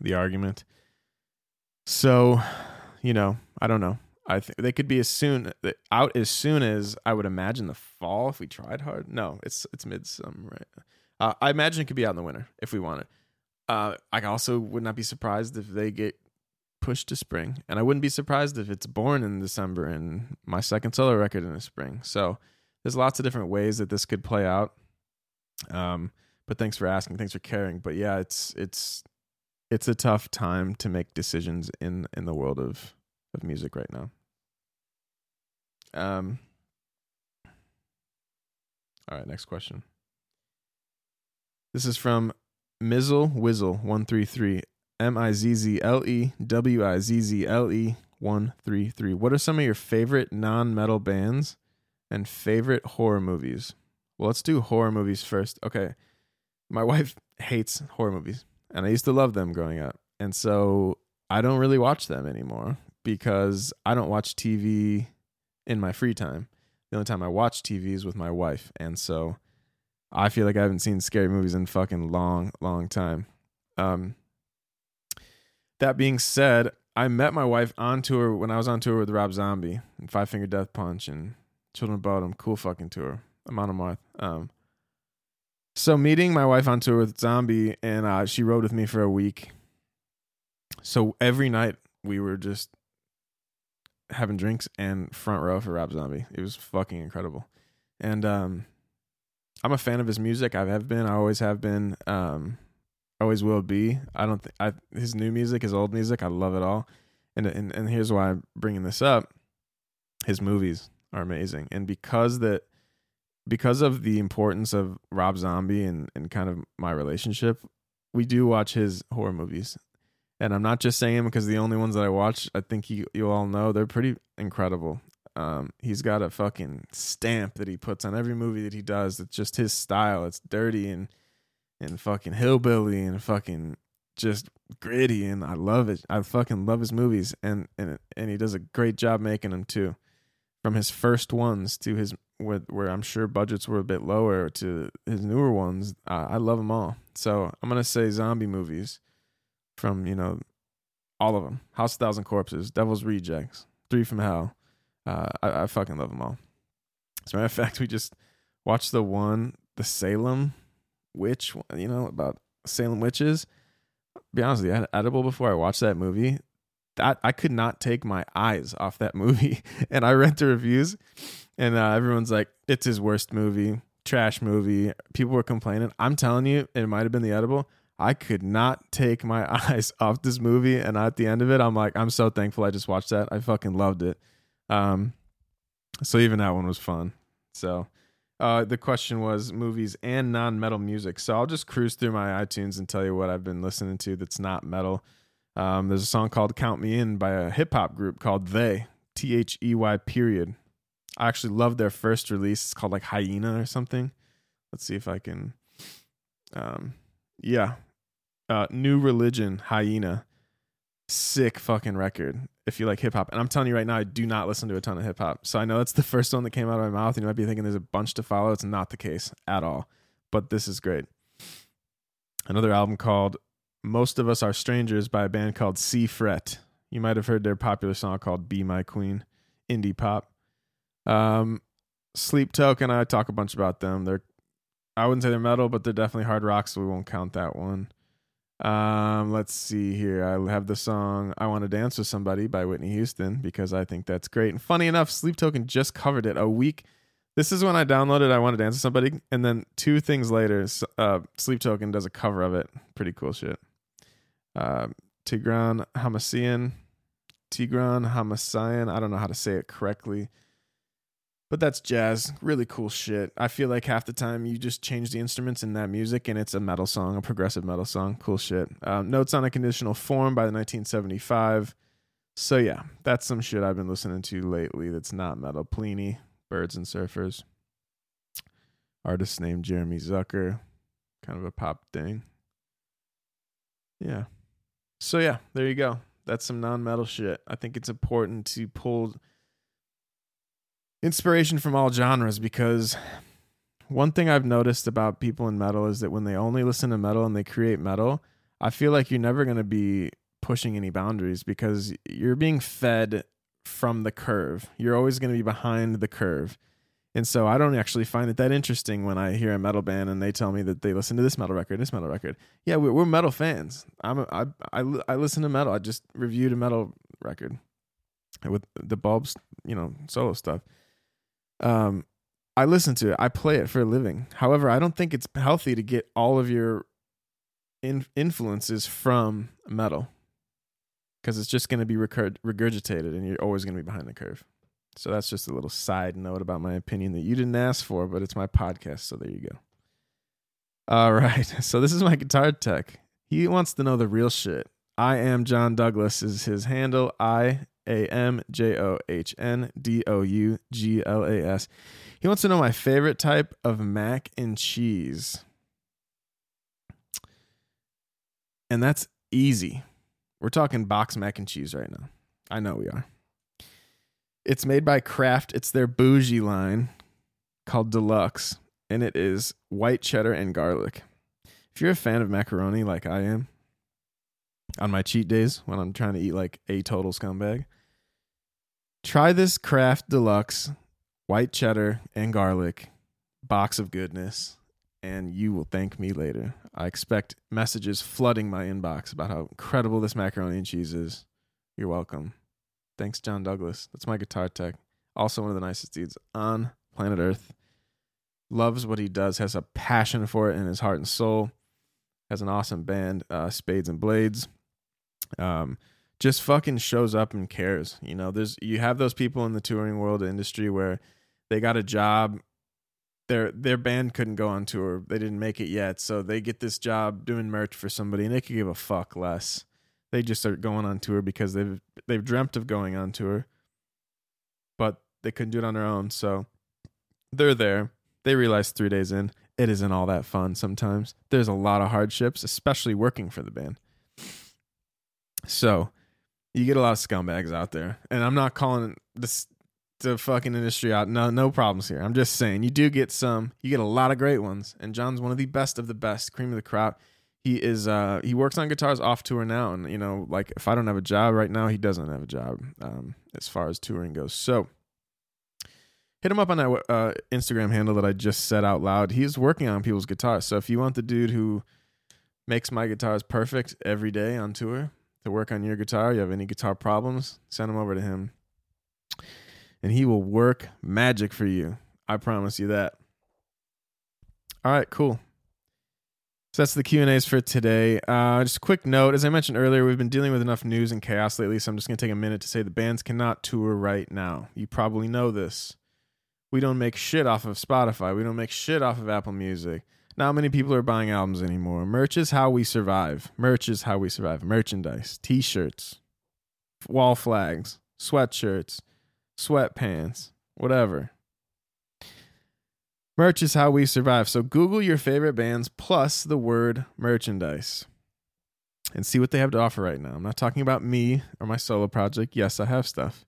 the argument. So, you know, I don't know. I think they could be as soon out as soon as I would imagine the fall if we tried hard. No, it's it's midsummer, right? Uh, I imagine it could be out in the winter if we want it. Uh, I also would not be surprised if they get pushed to spring, and I wouldn't be surprised if it's born in December and my second solo record in the spring. So there's lots of different ways that this could play out. Um, but thanks for asking. Thanks for caring. But yeah, it's it's it's a tough time to make decisions in in the world of of music right now. Um. All right, next question. This is from Mizzle Wizzle one three three M I Z Z L E W I Z Z L E one three three. What are some of your favorite non metal bands and favorite horror movies? Well, let's do horror movies first. Okay, my [laughs] wife hates horror movies, and I used to love them growing up, and so I don't really watch them anymore because I don't watch TV in my free time. The only time I watch TV is with my wife. And so I feel like I haven't seen scary movies in fucking long, long time. Um, that being said, I met my wife on tour when I was on tour with Rob Zombie and Five Finger Death Punch and Children of Bodom. Cool fucking tour. I'm on a month. Um, so meeting my wife on tour with Zombie and uh, she rode with me for a week. So every night we were just having drinks and front row for Rob Zombie. It was fucking incredible. And um I'm a fan of his music. I have been. I always have been. Um always will be. I don't think I his new music, his old music, I love it all. And and and here's why I'm bringing this up. His movies are amazing. And because that because of the importance of Rob Zombie and and kind of my relationship, we do watch his horror movies and I'm not just saying because the only ones that I watch, I think you you all know they're pretty incredible. Um, he's got a fucking stamp that he puts on every movie that he does. It's just his style. It's dirty and and fucking hillbilly and fucking just gritty, and I love it. I fucking love his movies, and and and he does a great job making them too. From his first ones to his where where I'm sure budgets were a bit lower to his newer ones, uh, I love them all. So I'm gonna say zombie movies from you know all of them. House of Thousand Corpses, Devil's Rejects, Three from Hell. Uh, I, I fucking love them all. As a matter of [laughs] fact, we just watched the one, the Salem witch. You know about Salem witches. Be honest with you, I had edible before I watched that movie. That I could not take my eyes off that movie, [laughs] and I read the reviews, and uh, everyone's like, "It's his worst movie, trash movie." People were complaining. I'm telling you, it might have been the edible. I could not take my [laughs] eyes off this movie. And at the end of it, I'm like, I'm so thankful I just watched that. I fucking loved it. Um, so even that one was fun. So uh, the question was movies and non metal music. So I'll just cruise through my iTunes and tell you what I've been listening to that's not metal. Um, there's a song called Count Me In by a hip hop group called They, T H E Y period. I actually love their first release. It's called like Hyena or something. Let's see if I can. Um, yeah, uh, Nu Religion, Hyena. Sick fucking record if you like hip hop. And I'm telling you right now, I do not listen to a ton of hip hop. So I know that's the first one that came out of my mouth, and you might be thinking there's a bunch to follow. It's not the case at all. But this is great. Another album called Most of Us Are Strangers by a band called Seafret. You might have heard their popular song called Be My Queen, indie pop. Um, Sleep Token, I talk a bunch about them. They're I wouldn't say they're metal, but they're definitely hard rock, so we won't count that one. Um, let's see here. I have the song I Want to Dance with Somebody by Whitney Houston because I think that's great. And funny enough, Sleep Token just covered it a week. This is when I downloaded I Want to Dance with Somebody. And then two things later, uh, Sleep Token does a cover of it. Pretty cool shit. Uh, Tigran Hamasyan. Tigran Hamasyan. I don't know how to say it correctly. But that's jazz, really cool shit. I feel like half the time you just change the instruments in that music and it's a metal song, a progressive metal song. Cool shit. Um, Notes on a Conditional Form by the 1975 So yeah, that's some shit I've been listening to lately that's not metal. Plini, Birds and Surfers. Artist named Jeremy Zucker. Kind of a pop thing. Yeah. So yeah, there you go. That's some non-metal shit. I think it's important to pull inspiration from all genres because one thing I've noticed about people in metal is that when they only listen to metal and they create metal, I feel like you're never going to be pushing any boundaries because you're being fed from the curve. You're always going to be behind the curve. And so I don't actually find it that interesting when I hear a metal band and they tell me that they listen to this metal record, this metal record. Yeah, we're, we're metal fans. I'm a, I, I, I listen to metal. I just reviewed a metal record with the Bulb's, you know, solo stuff. Um, I listen to it. I play it for a living. However, I don't think it's healthy to get all of your in- influences from metal because it's just going to be regurgitated and you're always going to be behind the curve. So that's just a little side note about my opinion that you didn't ask for, but it's my podcast. So there you go. All right. [laughs] So this is my guitar tech. He wants to know the real shit. I am John Douglas is his handle. I A M J O H N D O U G L A S. He wants to know my favorite type of mac and cheese. And that's easy. We're talking box mac and cheese right now. I know we are. It's made by Kraft. It's their bougie line called Deluxe, and it is white cheddar and garlic. If you're a fan of macaroni like I am, on my cheat days when I'm trying to eat like a total scumbag, try this Kraft Deluxe white cheddar and garlic box of goodness and you will thank me later. I expect messages flooding my inbox about how incredible this macaroni and cheese is. You're welcome. Thanks, John Douglas. That's my guitar tech. Also, one of the nicest dudes on planet Earth. Loves what he does, has a passion for it in his heart and soul. Has an awesome band, uh, Spades and Blades. Um, just fucking shows up and cares. You know, there's you have those people in the touring world industry where they got a job their their band couldn't go on tour. They didn't make it yet, so they get this job doing merch for somebody, and they could give a fuck less. They just start going on tour because they've they've dreamt of going on tour, but they couldn't do it on their own. So they're there. They realize three days in it isn't all that fun. Sometimes there's a lot of hardships, especially working for the band. So you get a lot of scumbags out there, and I'm not calling this the fucking industry out. No, no problems here. I'm just saying you do get some. You get a lot of great ones, and John's one of the best of the best, cream of the crop. He is. uh He works on guitars off tour now, and you know, like if I don't have a job right now, he doesn't have a job um, as far as touring goes. So hit him up on that uh, Instagram handle that I just said out loud. He's working on people's guitars. So if you want the dude who makes my guitars perfect every day on tour to work on your guitar, you have any guitar problems, send them over to him and he will work magic for you. I promise you that. All right, cool. So that's the Q and A's for today. Uh, just a quick note, as I mentioned earlier, we've been dealing with enough news and chaos lately, so I'm just going to take a minute to say the bands cannot tour right now. You probably know this. We don't make shit off of Spotify. We don't make shit off of Apple Music. Not many people are buying albums anymore. Merch is how we survive. Merch is how we survive. Merchandise, T-shirts, wall flags, sweatshirts, sweatpants, whatever. Merch is how we survive. So Google your favorite bands plus the word merchandise and see what they have to offer right now. I'm not talking about me or my solo project. Yes, I have stuff.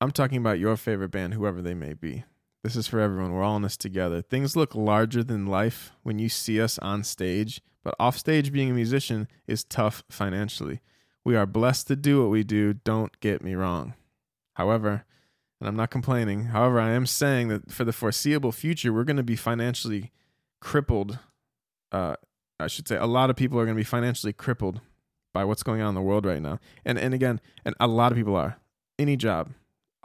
I'm talking about your favorite band, whoever they may be. This is for everyone. We're all in this together. Things look larger than life when you see us on stage, but off stage, being a musician is tough financially. We are blessed to do what we do. Don't get me wrong. However, and I'm not complaining, however, I am saying that for the foreseeable future, we're going to be financially crippled. Uh, I should say a lot of people are going to be financially crippled by what's going on in the world right now. And and again, and a lot of people are. Any job,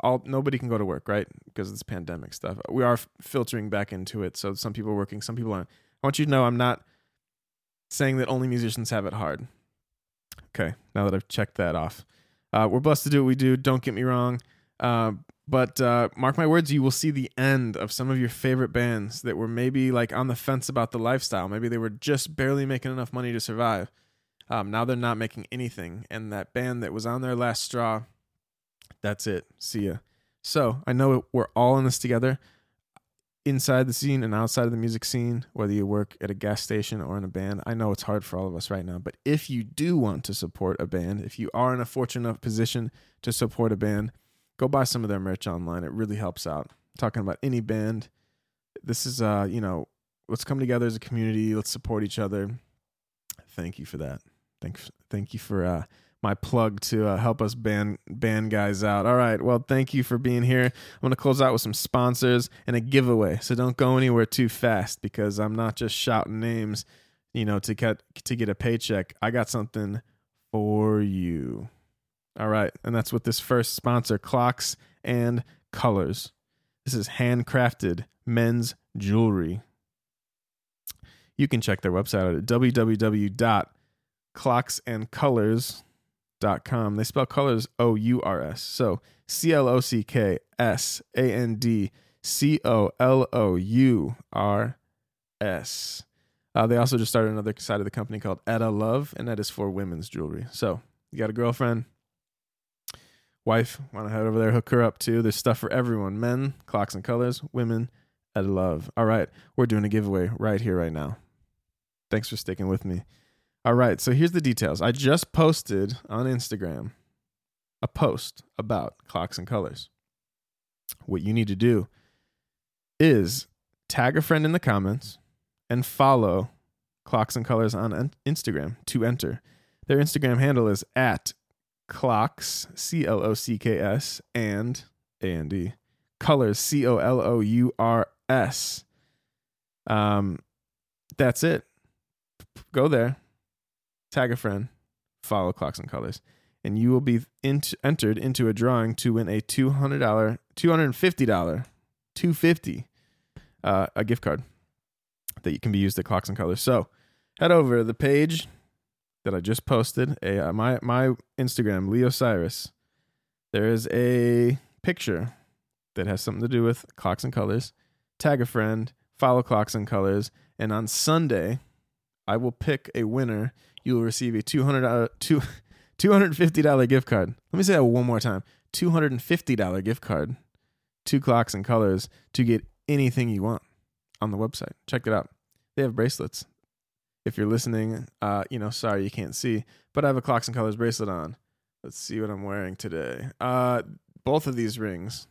all nobody can go to work, right? Because of this pandemic stuff. We are filtering back into it. So some people are working, some people aren't. I want you to know I'm not saying that only musicians have it hard. Okay, now that I've checked that off. Uh, we're blessed to do what we do. Don't get me wrong. Uh, but uh, mark my words, you will see the end of some of your favorite bands that were maybe like on the fence about the lifestyle. Maybe they were just barely making enough money to survive. Um, now they're not making anything, and that band that was on their last straw, that's it. See ya. So I know we're all in this together, inside the scene and outside of the music scene. Whether you work at a gas station or in a band, I know it's hard for all of us right now. But if you do want to support a band, if you are in a fortunate enough position to support a band, go buy some of their merch online. It really helps out. I'm talking about any band. This is uh, you know, let's come together as a community. Let's support each other. Thank you for that. Thanks, thank you for uh, my plug to uh, help us band band guys out. All right, well, thank you for being here. I'm going to close out with some sponsors and a giveaway. So don't go anywhere too fast because I'm not just shouting names, you know, to get to get a paycheck. I got something for you. All right, and that's with this first sponsor, Clocks and Colors. This is handcrafted men's jewelry. You can check their website out at www.clocksandcolors.com. They spell colors O U R S. So C L O C K S A N D C O L O U R S. Uh, they also just started another side of the company called Etta Love, and that is for women's jewelry. So you got a girlfriend, wife, want to head over there, hook her up too. There's stuff for everyone men, clocks and colors, women, Etta Love. All right, we're doing a giveaway right here, right now. Thanks for sticking with me. All right, so here's the details. I just posted on Instagram a post about clocks and colors. What you need to do is tag a friend in the comments and follow clocks and colors on Instagram to enter. Their Instagram handle is at clocks, C L O C K S, and A N D. Colors, C O L O U R S. Um, that's it go there, tag a friend, follow Clocks and Colors, and you will be into, entered into a drawing to win a two hundred dollar, two hundred and fifty dollar, two fifty, uh, a gift card that you can be used at Clocks and Colors. So head over to the page that I just posted, a uh, my my Instagram, Lee Osiris. There is a picture that has something to do with Clocks and Colors. Tag a friend, follow Clocks and Colors, and on Sunday I will pick a winner. You will receive a $200, two, $250 [laughs] gift card. Let me say that one more time $250 gift card, two clocks and colors to get anything you want on the website. Check it out. They have bracelets. If you're listening, uh, you know, sorry you can't see, but I have a clocks and colors bracelet on. Let's see what I'm wearing today. Uh, both of these rings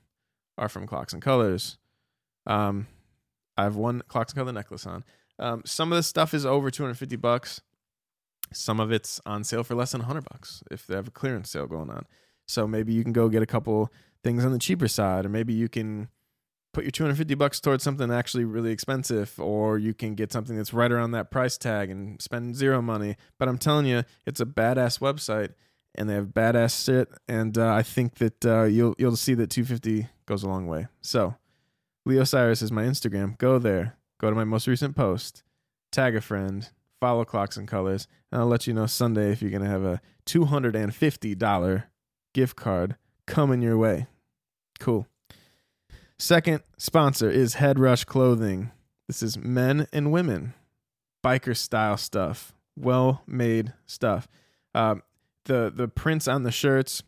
are from Clocks and Colors. Um, I have one Clocks and Color necklace on. Um, some of the stuff is over 250 bucks. Some of it's on sale for less than 100 bucks if they have a clearance sale going on. So maybe you can go get a couple things on the cheaper side, or maybe you can put your 250 bucks towards something actually really expensive, or you can get something that's right around that price tag and spend zero money. But I'm telling you, it's a badass website and they have badass shit. And uh, I think that uh, you'll you'll see that 250 goes a long way. So Lee Osiris is my Instagram. Go there go to my most recent post, tag a friend, follow Clocks and Colors, and I'll let you know Sunday if you're going to have a $250 gift card coming your way. Cool. Second sponsor is Headrush Clothing. This is men and women, biker style stuff, well made stuff. Um, the the prints on the shirts,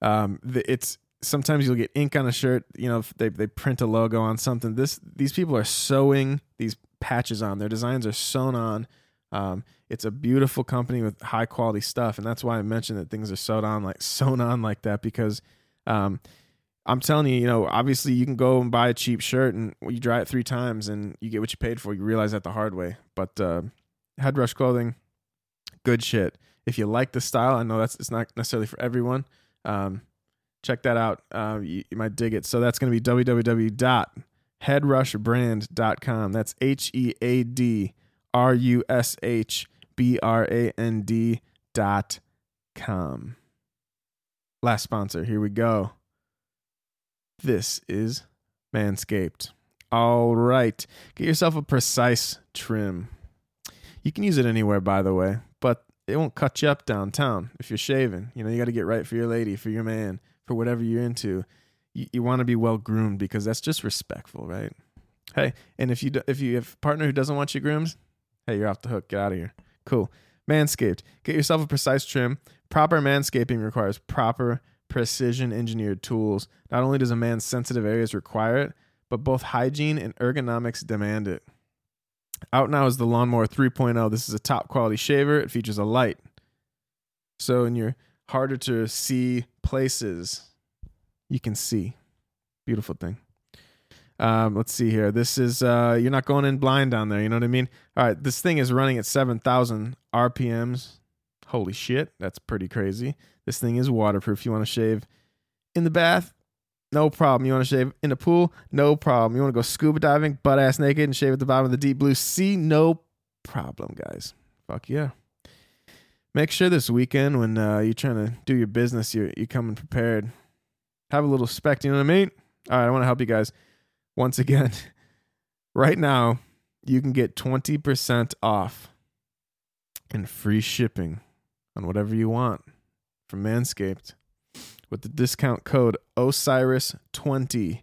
um, the, it's sometimes you'll get ink on a shirt. You know, they they print a logo on something. This these people are sewing these patches on. Their designs are sewn on. Um, it's a beautiful company with high quality stuff, and that's why I mentioned that things are sewed on like sewn on like that because um, I'm telling you, you know, obviously you can go and buy a cheap shirt and you dry it three times and you get what you paid for. You realize that the hard way. But uh, Headrush clothing, good shit. If you like the style, I know that's it's not necessarily for everyone. Um, check that out. Uh, you, you, might dig it. So that's going to be www.headrushbrand.com. That's H E A D R U S H B R A N D dot com. Last sponsor. Here we go. This is Manscaped. All right. Get yourself a precise trim. You can use it anywhere, by the way, but it won't cut you up downtown if you're shaving. You know, you got to get right for your lady, for your man for whatever you're into, you, you want to be well groomed because that's just respectful, right? Hey, and if you do, if you have a partner who doesn't want you groomed, hey, you're off the hook. Get out of here. Cool. Manscaped. Get yourself a precise trim. Proper manscaping requires proper precision engineered tools. Not only does a man's sensitive areas require it, but both hygiene and ergonomics demand it. Out now is the Lawnmower 3.0. This is a top quality shaver. It features a light. So in your harder to see places, you can see. Beautiful thing. Um, let's see here. This is uh, you're not going in blind down there. You know what I mean? All right, this thing is running at seven thousand RPMs. Holy shit, that's pretty crazy. This thing is waterproof. You want to shave in the bath? No problem. You want to shave in the pool? No problem. You want to go scuba diving, butt ass naked, and shave at the bottom of the deep blue sea? No problem, guys. Fuck yeah. Make sure this weekend when uh, you're trying to do your business, you're you coming prepared. Have a little spec. You know what I mean? All right, I want to help you guys once again, [laughs] right now, you can get 20% off and free shipping on whatever you want from Manscaped with the discount code OSIRIS20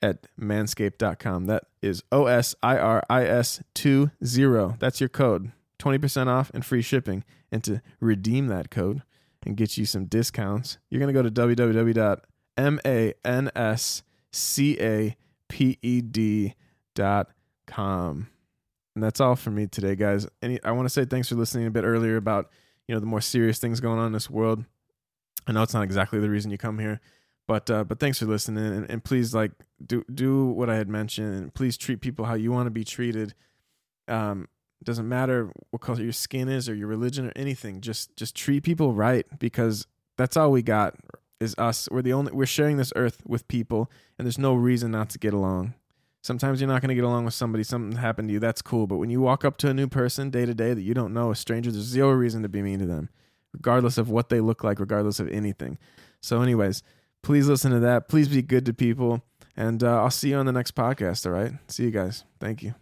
at manscaped.com. That is O S I R I S 20. That's your code. 20% off and free shipping. And to redeem that code and get you some discounts, you're going to go to www.mansca ped.com. And that's all for me today, guys. Any, I want to say thanks for listening a bit earlier about, you know, the more serious things going on in this world. I know it's not exactly the reason you come here, but uh, but thanks for listening and, and please like do do what I had mentioned and please treat people how you want to be treated. Um, doesn't matter what color your skin is or your religion or anything. Just just treat people right because that's all we got is us. We're the only we're sharing this earth with people, and there's no reason not to get along. Sometimes you're not going to get along with somebody. Something happened to you. That's cool. But when you walk up to a new person day to day that you don't know, a stranger, there's zero reason to be mean to them, regardless of what they look like, regardless of anything. So, anyways, please listen to that. Please be good to people. And uh, I'll see you on the next podcast. All right. See you guys. Thank you.